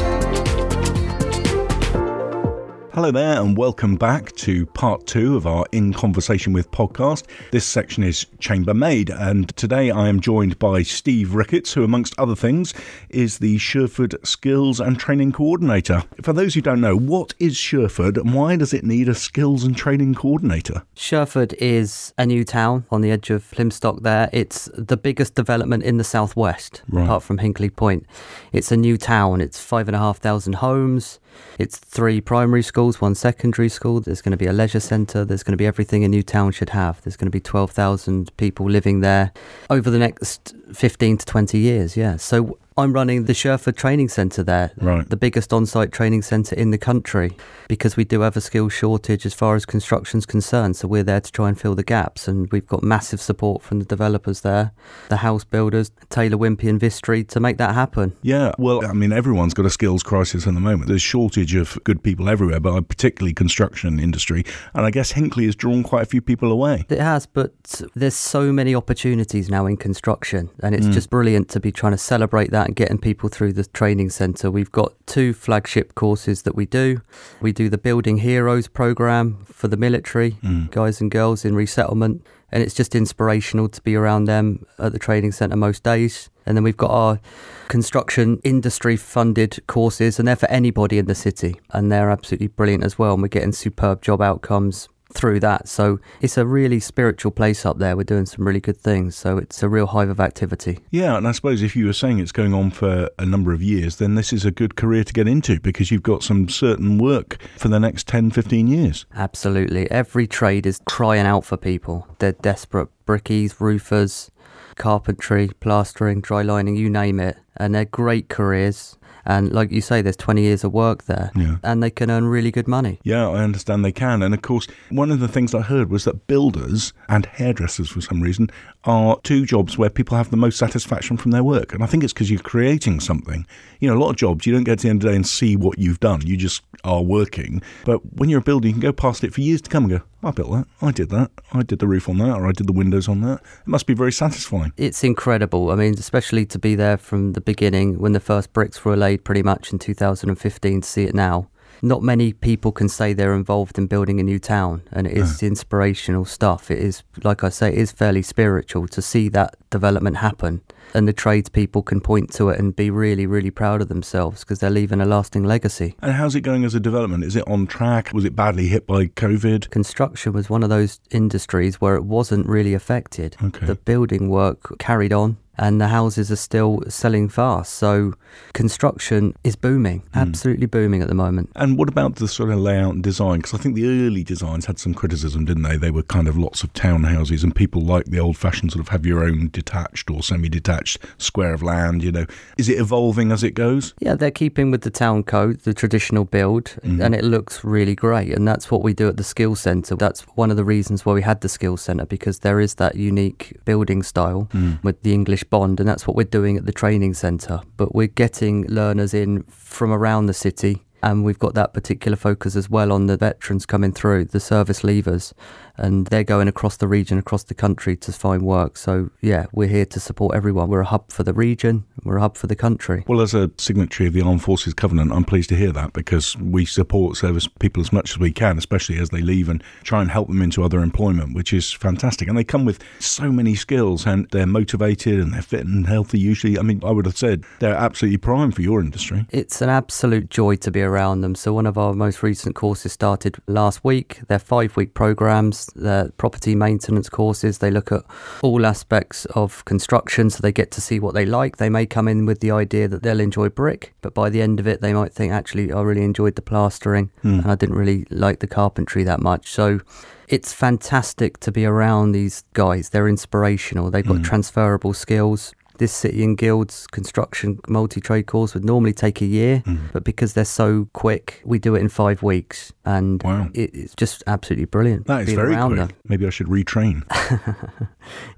Hello there, and welcome back to part two of our In Conversation with podcast. This section is Chambermaid, and today I am joined by Steve Ricketts, who, amongst other things, is the Sherford Skills and Training Coordinator. For those who don't know, what is Sherford and why does it need a skills and training coordinator? Sherford is a new town on the edge of Plymstock there. It's the biggest development in the southwest, right. apart from Hinkley Point. It's a new town, it's five and a half thousand homes. It's three primary schools, one secondary school. There's going to be a leisure centre. There's going to be everything a new town should have. There's going to be 12,000 people living there over the next 15 to 20 years. Yeah. So I'm running the Sherford Training Centre there, right. the biggest on site training centre in the country, because we do have a skills shortage as far as construction's concerned. So we're there to try and fill the gaps. And we've got massive support from the developers there, the house builders, Taylor Wimpey and Vistry to make that happen. Yeah, well, I mean, everyone's got a skills crisis at the moment. There's shortage of good people everywhere, but particularly construction industry. And I guess Hinkley has drawn quite a few people away. It has, but there's so many opportunities now in construction. And it's mm. just brilliant to be trying to celebrate that and getting people through the training centre. We've got two flagship courses that we do. We do the Building Heroes program for the military, mm. guys and girls in resettlement. And it's just inspirational to be around them at the training centre most days. And then we've got our construction industry funded courses, and they're for anybody in the city. And they're absolutely brilliant as well. And we're getting superb job outcomes through that. So it's a really spiritual place up there. We're doing some really good things. So it's a real hive of activity. Yeah, and I suppose if you were saying it's going on for a number of years, then this is a good career to get into because you've got some certain work for the next 10, 15 years. Absolutely. Every trade is crying out for people. They're desperate. Brickies, roofers, carpentry, plastering, dry lining, you name it. And they're great careers. And like you say, there's 20 years of work there, yeah. and they can earn really good money. Yeah, I understand they can. And of course, one of the things I heard was that builders and hairdressers, for some reason, are two jobs where people have the most satisfaction from their work. And I think it's because you're creating something. You know, a lot of jobs, you don't get to the end of the day and see what you've done. You just are working. But when you're a builder, you can go past it for years to come and go, I built that. I did that. I did the roof on that, or I did the windows on that. It must be very satisfying. It's incredible. I mean, especially to be there from the beginning when the first bricks were laid pretty much in 2015 to see it now not many people can say they're involved in building a new town, and it is no. inspirational stuff. It is, like I say, it is fairly spiritual to see that development happen, and the tradespeople can point to it and be really, really proud of themselves because they're leaving a lasting legacy. And how's it going as a development? Is it on track? Was it badly hit by COVID? Construction was one of those industries where it wasn't really affected. Okay. The building work carried on and the houses are still selling fast. So construction is booming, mm. absolutely booming at the moment. And what about the sort of layout and design? Because I think the early designs had some criticism, didn't they? They were kind of lots of townhouses, and people like the old fashioned sort of have your own detached or semi detached square of land, you know. Is it evolving as it goes? Yeah, they're keeping with the town code, the traditional build, mm. and it looks really great. And that's what we do at the Skills Centre. That's one of the reasons why we had the Skills Centre, because there is that unique building style mm. with the English bond, and that's what we're doing at the training centre. But we're getting learners in from around the city And we've got that particular focus as well on the veterans coming through, the service leavers, and they're going across the region, across the country to find work. So, yeah, we're here to support everyone. We're a hub for the region, we're a hub for the country. Well, as a signatory of the Armed Forces Covenant, I'm pleased to hear that because we support service people as much as we can, especially as they leave and try and help them into other employment, which is fantastic. And they come with so many skills and they're motivated and they're fit and healthy usually. I mean, I would have said they're absolutely prime for your industry. It's an absolute joy to be around them. So, one of our most recent courses started last week. They're five week programs, they're property maintenance courses. They look at all aspects of construction so they get to see what they like. They may come in with the idea that they'll enjoy brick, but by the end of it, they might think, actually, I really enjoyed the plastering Hmm. and I didn't really like the carpentry that much. So, it's fantastic to be around these guys. They're inspirational. They've got transferable skills. This City and Guilds construction multi trade course would normally take a year, but because they're so quick, we do it in five weeks, and Wow. it, it's just absolutely brilliant. That is very quick. them. Maybe I should retrain [LAUGHS]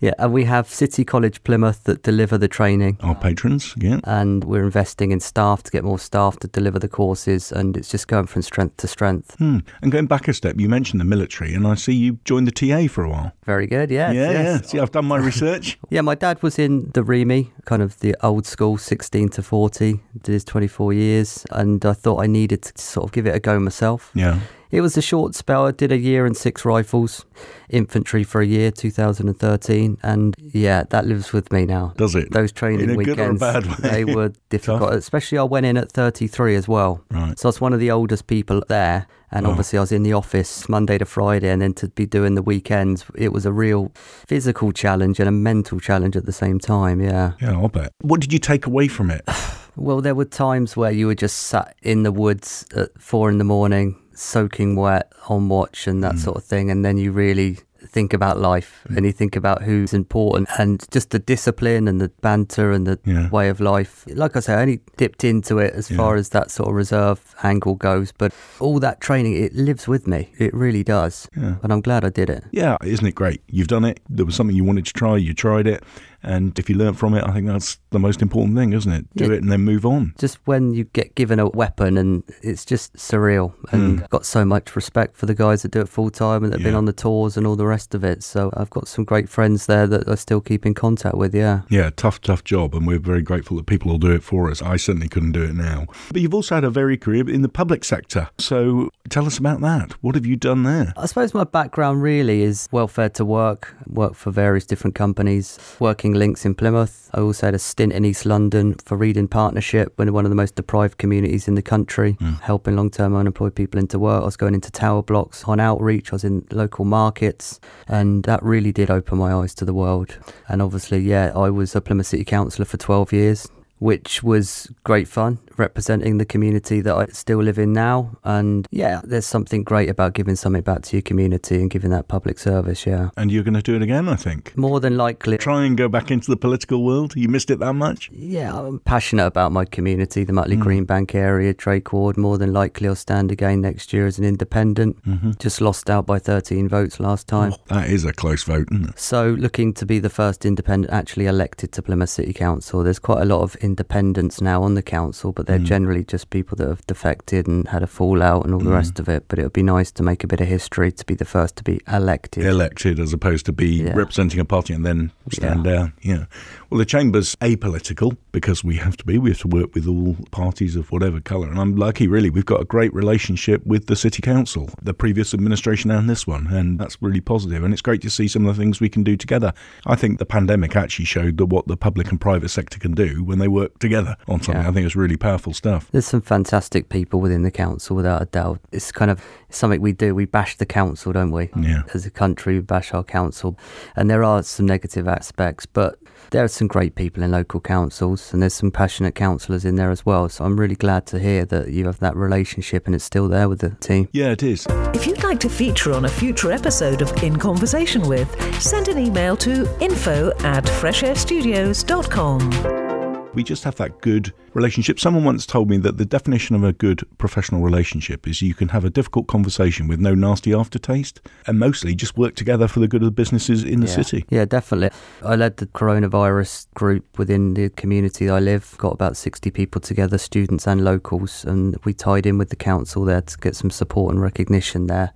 Yeah, and we have City College Plymouth that deliver the training. our patrons. Yeah. And we're investing in staff to get more staff to deliver the courses, and it's just going from strength to strength. Hmm. And going back a step, you mentioned the military, and I see you joined the TA for a while. Very good, yes, yeah, yes. yeah. See, I've done my research. [LAUGHS] Yeah, my dad was in the REME, kind of the old school, 16 to 40, did his 24 years, and I thought I needed to sort of give it a go myself. yeah. It was a short spell. I did a year and six rifles, infantry for a year, 2013, and yeah, that lives with me now. Does it? Those training In a good or a weekends, they were [LAUGHS] difficult. Especially I went in at 33 as well, Right. so I was one of the oldest people there. And Oh. obviously, I was in the office Monday to Friday, and then to be doing the weekends, it was a real physical challenge and a mental challenge at the same time. Yeah. Yeah, I'll bet. What did you take away from it? [SIGHS] Well, there were times where you were just sat in the woods at four in the morning, soaking wet on watch and that Mm. sort of thing. And then you really think about life and you think about who's important and just the discipline and the banter and the Yeah. way of life. Like I say, I only dipped into it as Yeah. far as that sort of reserve angle goes, but all that training, it lives with me. It really does. Yeah. And I'm glad I did it. Yeah, isn't it great? You've done it. There was something you wanted to try. You tried it. And if you learn from it, I think that's the most important thing, isn't it? Do Yeah. it and then move on. just when you get given a weapon and it's just surreal and Mm. got so much respect for the guys that do it full time and that have been on the tours and all the rest of it so i've got some great friends there that i still keep in contact with yeah Yeah, tough, tough job, and we're very grateful that people will do it for us. I certainly couldn't do it now. But you've also had a very career in the public sector. So tell us about that. What have you done there? I suppose my background really is welfare to work, work for various different companies, working links in Plymouth. I also had a stint in East London for Reading Partnership, one one of the most deprived communities in the country, hmm. helping long term unemployed people into work. I was going into tower blocks on outreach, I was in local markets, and that really did open my eyes to the world. And obviously, yeah, I was a Plymouth City Councillor for 12 years. Which was great fun, representing the community that I still live in now. And yeah, there's something great about giving something back to your community and giving that public service. Yeah. And you're going to do it again, I think. More than likely. Try and go back into the political world. You missed it that much? Yeah, I'm passionate about my community, the Mutley mm. Green Bank area, Drake Ward. More than likely, I'll stand again next year as an independent. Mm-hmm. Just lost out by 13 votes last time. Oh, that is a close vote, isn't it? So, looking to be the first independent actually elected to Plymouth City Council. There's quite a lot of independents now on the council, but they're hmm. generally just people that have defected and had a fallout and all the hmm. rest of it. But it would be nice to make a bit of history to be the first to be elected. Elected as opposed to be Yeah. representing a party and then stand down. Yeah. Well, the Chamber's apolitical because we have to be. We have to work with all parties of whatever colour. And I'm lucky, really. We've got a great relationship with the City Council, the previous administration and this one. And that's really positive. And it's great to see some of the things we can do together. I think the pandemic actually showed that what the public and private sector can do when they work together on something. Yeah. I think it's really powerful stuff. There's some fantastic people within the council, without a doubt. It's kind of something we do. We bash the council, don't we? Yeah. As a country, we bash our council. And there are some negative aspects, but there are some great people in local councils and there's some passionate councillors in there as well. So I'm really glad to hear that you have that relationship and it's still there with the team. Yeah, it is. If you'd like to feature on a future episode of In Conversation with, send an email to info at freshairstudios.com. we just have that good relationship. Someone once told me that the definition of a good professional relationship is you can have a difficult conversation with no nasty aftertaste and mostly just work together for the good of the businesses in the yeah. city. Yeah, definitely. I led the coronavirus group within the community I live, got about 60 people together, students and locals, and we tied in with the council there to get some support and recognition there.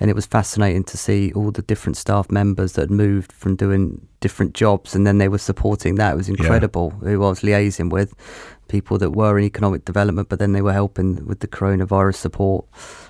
And it was fascinating to see all the different staff members that had moved from doing different jobs and then they were supporting that. It was incredible who I was liaising with, people that were in economic development, but then they were helping with the coronavirus support.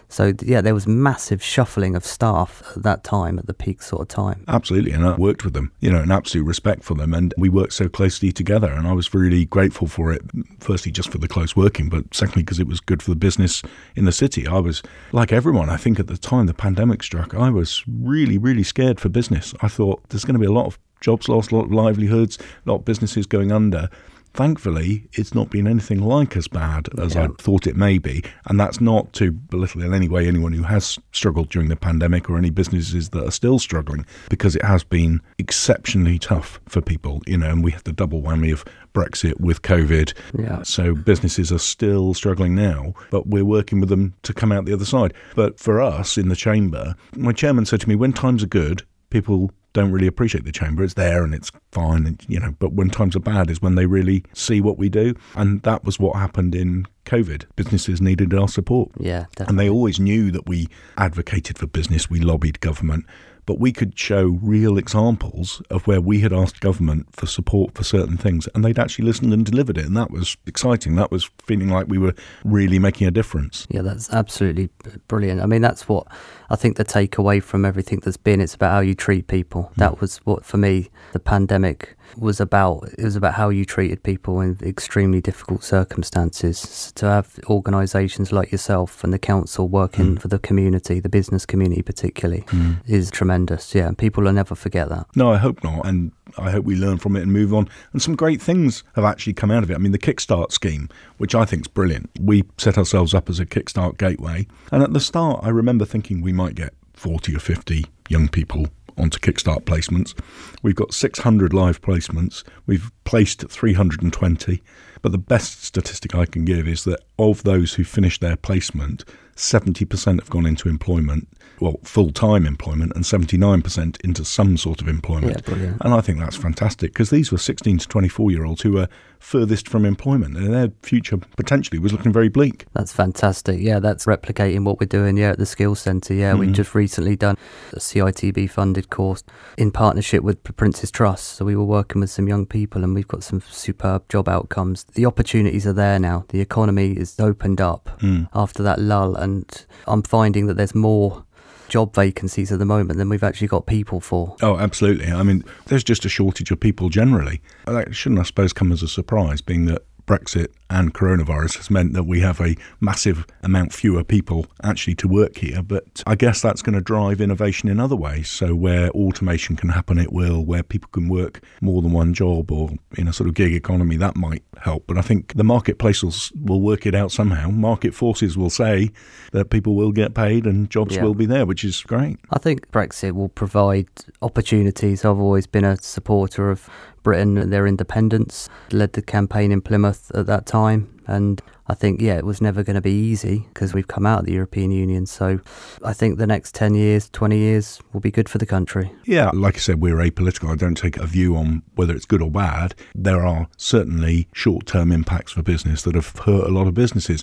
So yeah, there was massive shuffling of staff at that time, at the peak sort of time. Absolutely, and I worked with them, you know, an absolute respect for them, and we worked so closely together, and I was really grateful for it. Firstly, just for the close working, but secondly, because it was good for the business in the city. I was like everyone. I think at the time the pandemic struck, I was really, really scared for business. I thought there's going to be a lot of jobs lost, a lot of livelihoods, a lot of businesses going under. Thankfully, it's not been anything like as bad as Yeah. I thought it may be. And that's not to belittle in any way anyone who has struggled during the pandemic or any businesses that are still struggling, because it has been exceptionally tough for people, you know, and we have the double whammy of Brexit with COVID. Yeah. So businesses are still struggling now, but we're working with them to come out the other side. But for us in the chamber, my chairman said to me, when times are good, people don't really appreciate the chamber. It's there and it's fine, and, you know. But when times are bad is when they really see what we do, and that was what happened in COVID. Businesses needed our support, Yeah, definitely. and they always knew that we advocated for business. We lobbied government, but we could show real examples of where we had asked government for support for certain things, and they'd actually listened and delivered it, and that was exciting. That was feeling like we were really making a difference. Yeah, that's absolutely brilliant. I mean, that's what I think the takeaway from everything that's been. It's about how you treat people. Hmm. That was what, for me, the pandemic was about. It was about how you treated people in extremely difficult circumstances. To have organisations like yourself and the council working hmm. for the community, the business community particularly, hmm. is tremendous. Yeah, and people will never forget that. No, I hope not. And I hope we learn from it and move on. And some great things have actually come out of it. I mean, the Kickstart scheme, which I think is brilliant. We set ourselves up as a Kickstart gateway. And at the start, I remember thinking we might get 40 or 50 young people onto Kickstart placements. We've got 600 live placements. We've placed 320. But the best statistic I can give is that of those who finished their placement, 70% have gone into employment, well, full time employment, and 79% into some sort of employment. Yeah. And I think that's fantastic because these were 16 to 24 year olds who were furthest from employment and their future potentially was looking very bleak. That's fantastic. Yeah, that's replicating what we're doing here at the Skills Centre. Yeah, we've mm-hmm. just recently done a CITB funded course in partnership with Prince's Trust. So we were working with some young people and we've got some superb job outcomes. The opportunities are there now. The economy is opened up mm. after that lull, and I'm finding that there's more job vacancies at the moment than we've actually got people for. Oh, absolutely. I mean, there's just a shortage of people generally. That shouldn't, I suppose, come as a surprise, being that Brexit and coronavirus has meant that we have a massive amount fewer people actually to work here. But I guess that's going to drive innovation in other ways. So, where automation can happen, it will. Where people can work more than one job or in a sort of gig economy, that might help. But I think the marketplace will, will work it out somehow. Market forces will say that people will get paid and jobs Yeah. will be there, which is great. I think Brexit will provide opportunities. I've always been a supporter of Britain and their independence, led the campaign in Plymouth at that time. And I think, yeah, it was never going to be easy because we've come out of the European Union. So I think the next 10 years, 20 years will be good for the country. Yeah, like I said, we're apolitical. I don't take a view on whether it's good or bad. There are certainly short term impacts for business that have hurt a lot of businesses.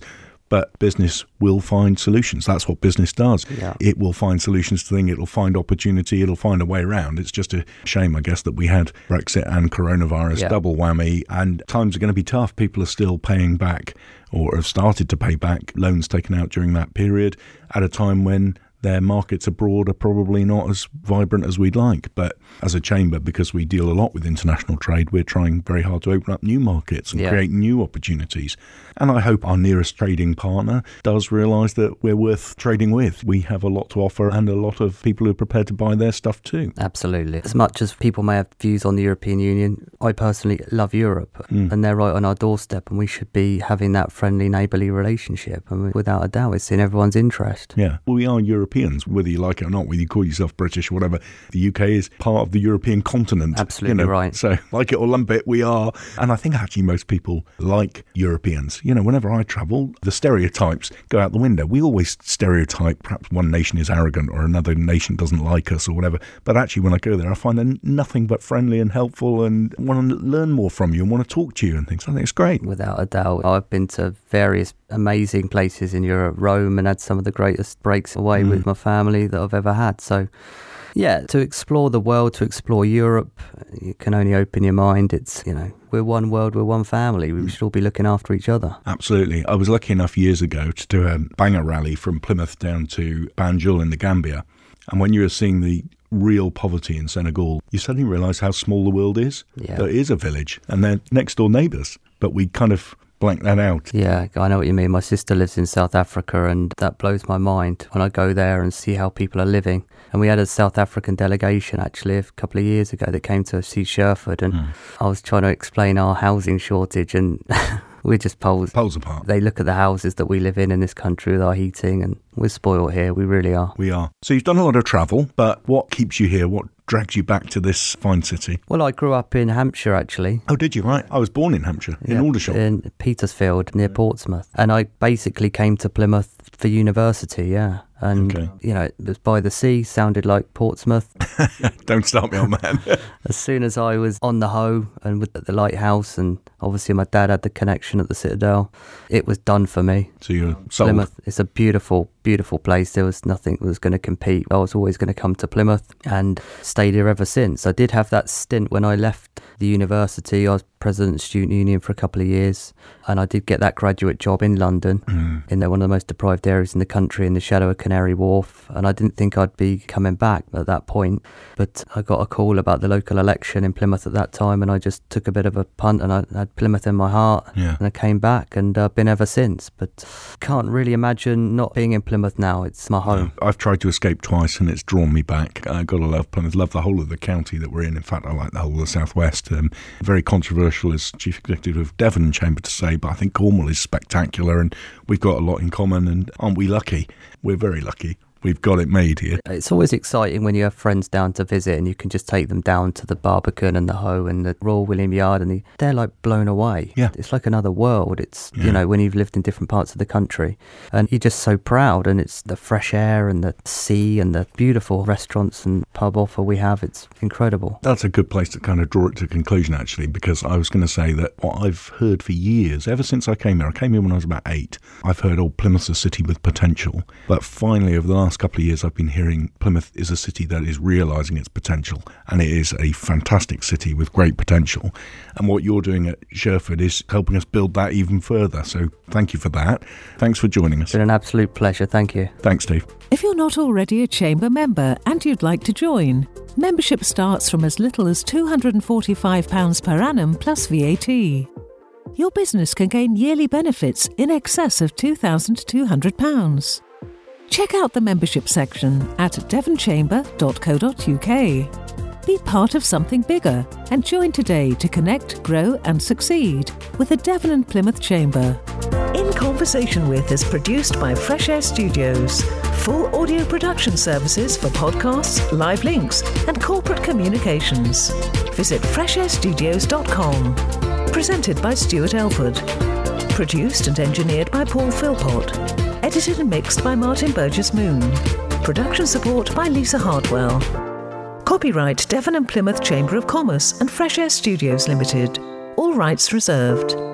But business will find solutions. That's what business does. Yeah. It will find solutions to things. It'll find opportunity. It'll find a way around. It's just a shame, I guess, that we had Brexit and coronavirus Yeah. double whammy. And times are going to be tough. People are still paying back or have started to pay back loans taken out during that period at a time when their markets abroad are probably not as vibrant as we'd like. But as a chamber, because we deal a lot with international trade, we're trying very hard to open up new markets and Yeah. create new opportunities. And I hope our nearest trading partner does realise that we're worth trading with. We have a lot to offer and a lot of people who are prepared to buy their stuff too. Absolutely. As much as people may have views on the European Union, I personally love Europe mm. and they're right on our doorstep and we should be having that friendly, neighbourly relationship. And without a doubt, it's in everyone's interest. Yeah, we are Europeans, whether you like it or not, whether you call yourself British or whatever. The UK is part of the European continent. Absolutely you know? right. So, [LAUGHS] like it or lump it, we are. And I think actually most people like Europeans. You know, whenever I travel, the stereotypes go out the window. We always stereotype perhaps one nation is arrogant or another nation doesn't like us or whatever. But actually, when I go there, I find them nothing but friendly and helpful and want to learn more from you and want to talk to you and things. I think it's great. Without a doubt. I've been to various amazing places in Europe, Rome, and had some of the greatest breaks away mm. with my family that I've ever had. So, yeah, to explore the world, to explore Europe, you can only open your mind. It's, you know, we're one world, we're one family. We mm. should all be looking after each other. Absolutely. I was lucky enough years ago to do a banger rally from Plymouth down to Banjul in the Gambia. And when you were seeing the real poverty in Senegal, you suddenly realise how small the world is. Yeah. There is a village and they're next door neighbours. But we kind of blank that out. Yeah, I know what you mean. My sister lives in South Africa, and that blows my mind when I go there and see how people are living. And we had a South African delegation actually a couple of years ago that came to see Sherford, and mm. I was trying to explain our housing shortage and. [LAUGHS] we're just poles. Poles apart. They look at the houses that we live in in this country with our heating, and we're spoiled here. We really are. We are. So you've done a lot of travel, but what keeps you here? What drags you back to this fine city? Well, I grew up in Hampshire, actually. Oh, did you? Right. I was born in Hampshire, in Aldershot. In Petersfield, near Portsmouth. And I basically came to Plymouth for university, yeah and okay. you know it was by the sea sounded like portsmouth. [LAUGHS] Don't start me on man [LAUGHS] as soon as i was on the hoe and with the lighthouse and obviously my dad had the connection at the citadel it was done for me. So you're sold. plymouth it's a beautiful beautiful place. There was nothing that was going to compete. I was always going to come to plymouth and stayed here ever since. I did have that stint when i left the university. I was president of student union for a couple of years and i did get that graduate job in london mm. in one of the most deprived areas in the country in the shadow of Canary Wharf, and I didn't think I'd be coming back at that point. But I got a call about the local election in Plymouth at that time, and I just took a bit of a punt, and I had Plymouth in my heart, yeah. and I came back, and I've uh, been ever since. But can't really imagine not being in Plymouth now. It's my home. I've tried to escape twice, and it's drawn me back. I got to love Plymouth. Love the whole of the county that we're in. In fact, I like the whole of the southwest. Um, very controversial as chief executive of Devon Chamber to say, but I think Cornwall is spectacular, and we've got a lot in common. And aren't we lucky? We're very lucky we've got it made here. It's always exciting when you have friends down to visit and you can just take them down to the Barbican and the Hoe and the Royal William Yard and they're like blown away. Yeah. It's like another world. It's, yeah. you know, when you've lived in different parts of the country and you're just so proud and it's the fresh air and the sea and the beautiful restaurants and pub offer we have. It's incredible. That's a good place to kind of draw it to a conclusion actually because I was going to say that what I've heard for years, ever since I came here, I came here when I was about eight, I've heard, oh, Plymouth's a city with potential. But finally, over the last last couple of years, I've been hearing Plymouth is a city that is realising its potential, and it is a fantastic city with great potential. And what you're doing at Sherford is helping us build that even further. So thank you for that. Thanks for joining us. It's been an absolute pleasure. Thank you. Thanks, Steve. If you're not already a Chamber member and you'd like to join, membership starts from as little as £245 per annum plus VAT. Your business can gain yearly benefits in excess of £2,200. Check out the membership section at devonchamber.co.uk. Be part of something bigger and join today to connect, grow, and succeed with the Devon and Plymouth Chamber. In Conversation with is produced by Fresh Air Studios. Full audio production services for podcasts, live links, and corporate communications. Visit freshairstudios.com. Presented by Stuart Elford. Produced and engineered by Paul Philpott. Edited and mixed by Martin Burgess Moon. Production support by Lisa Hartwell. Copyright Devon and Plymouth Chamber of Commerce and Fresh Air Studios Limited. All rights reserved.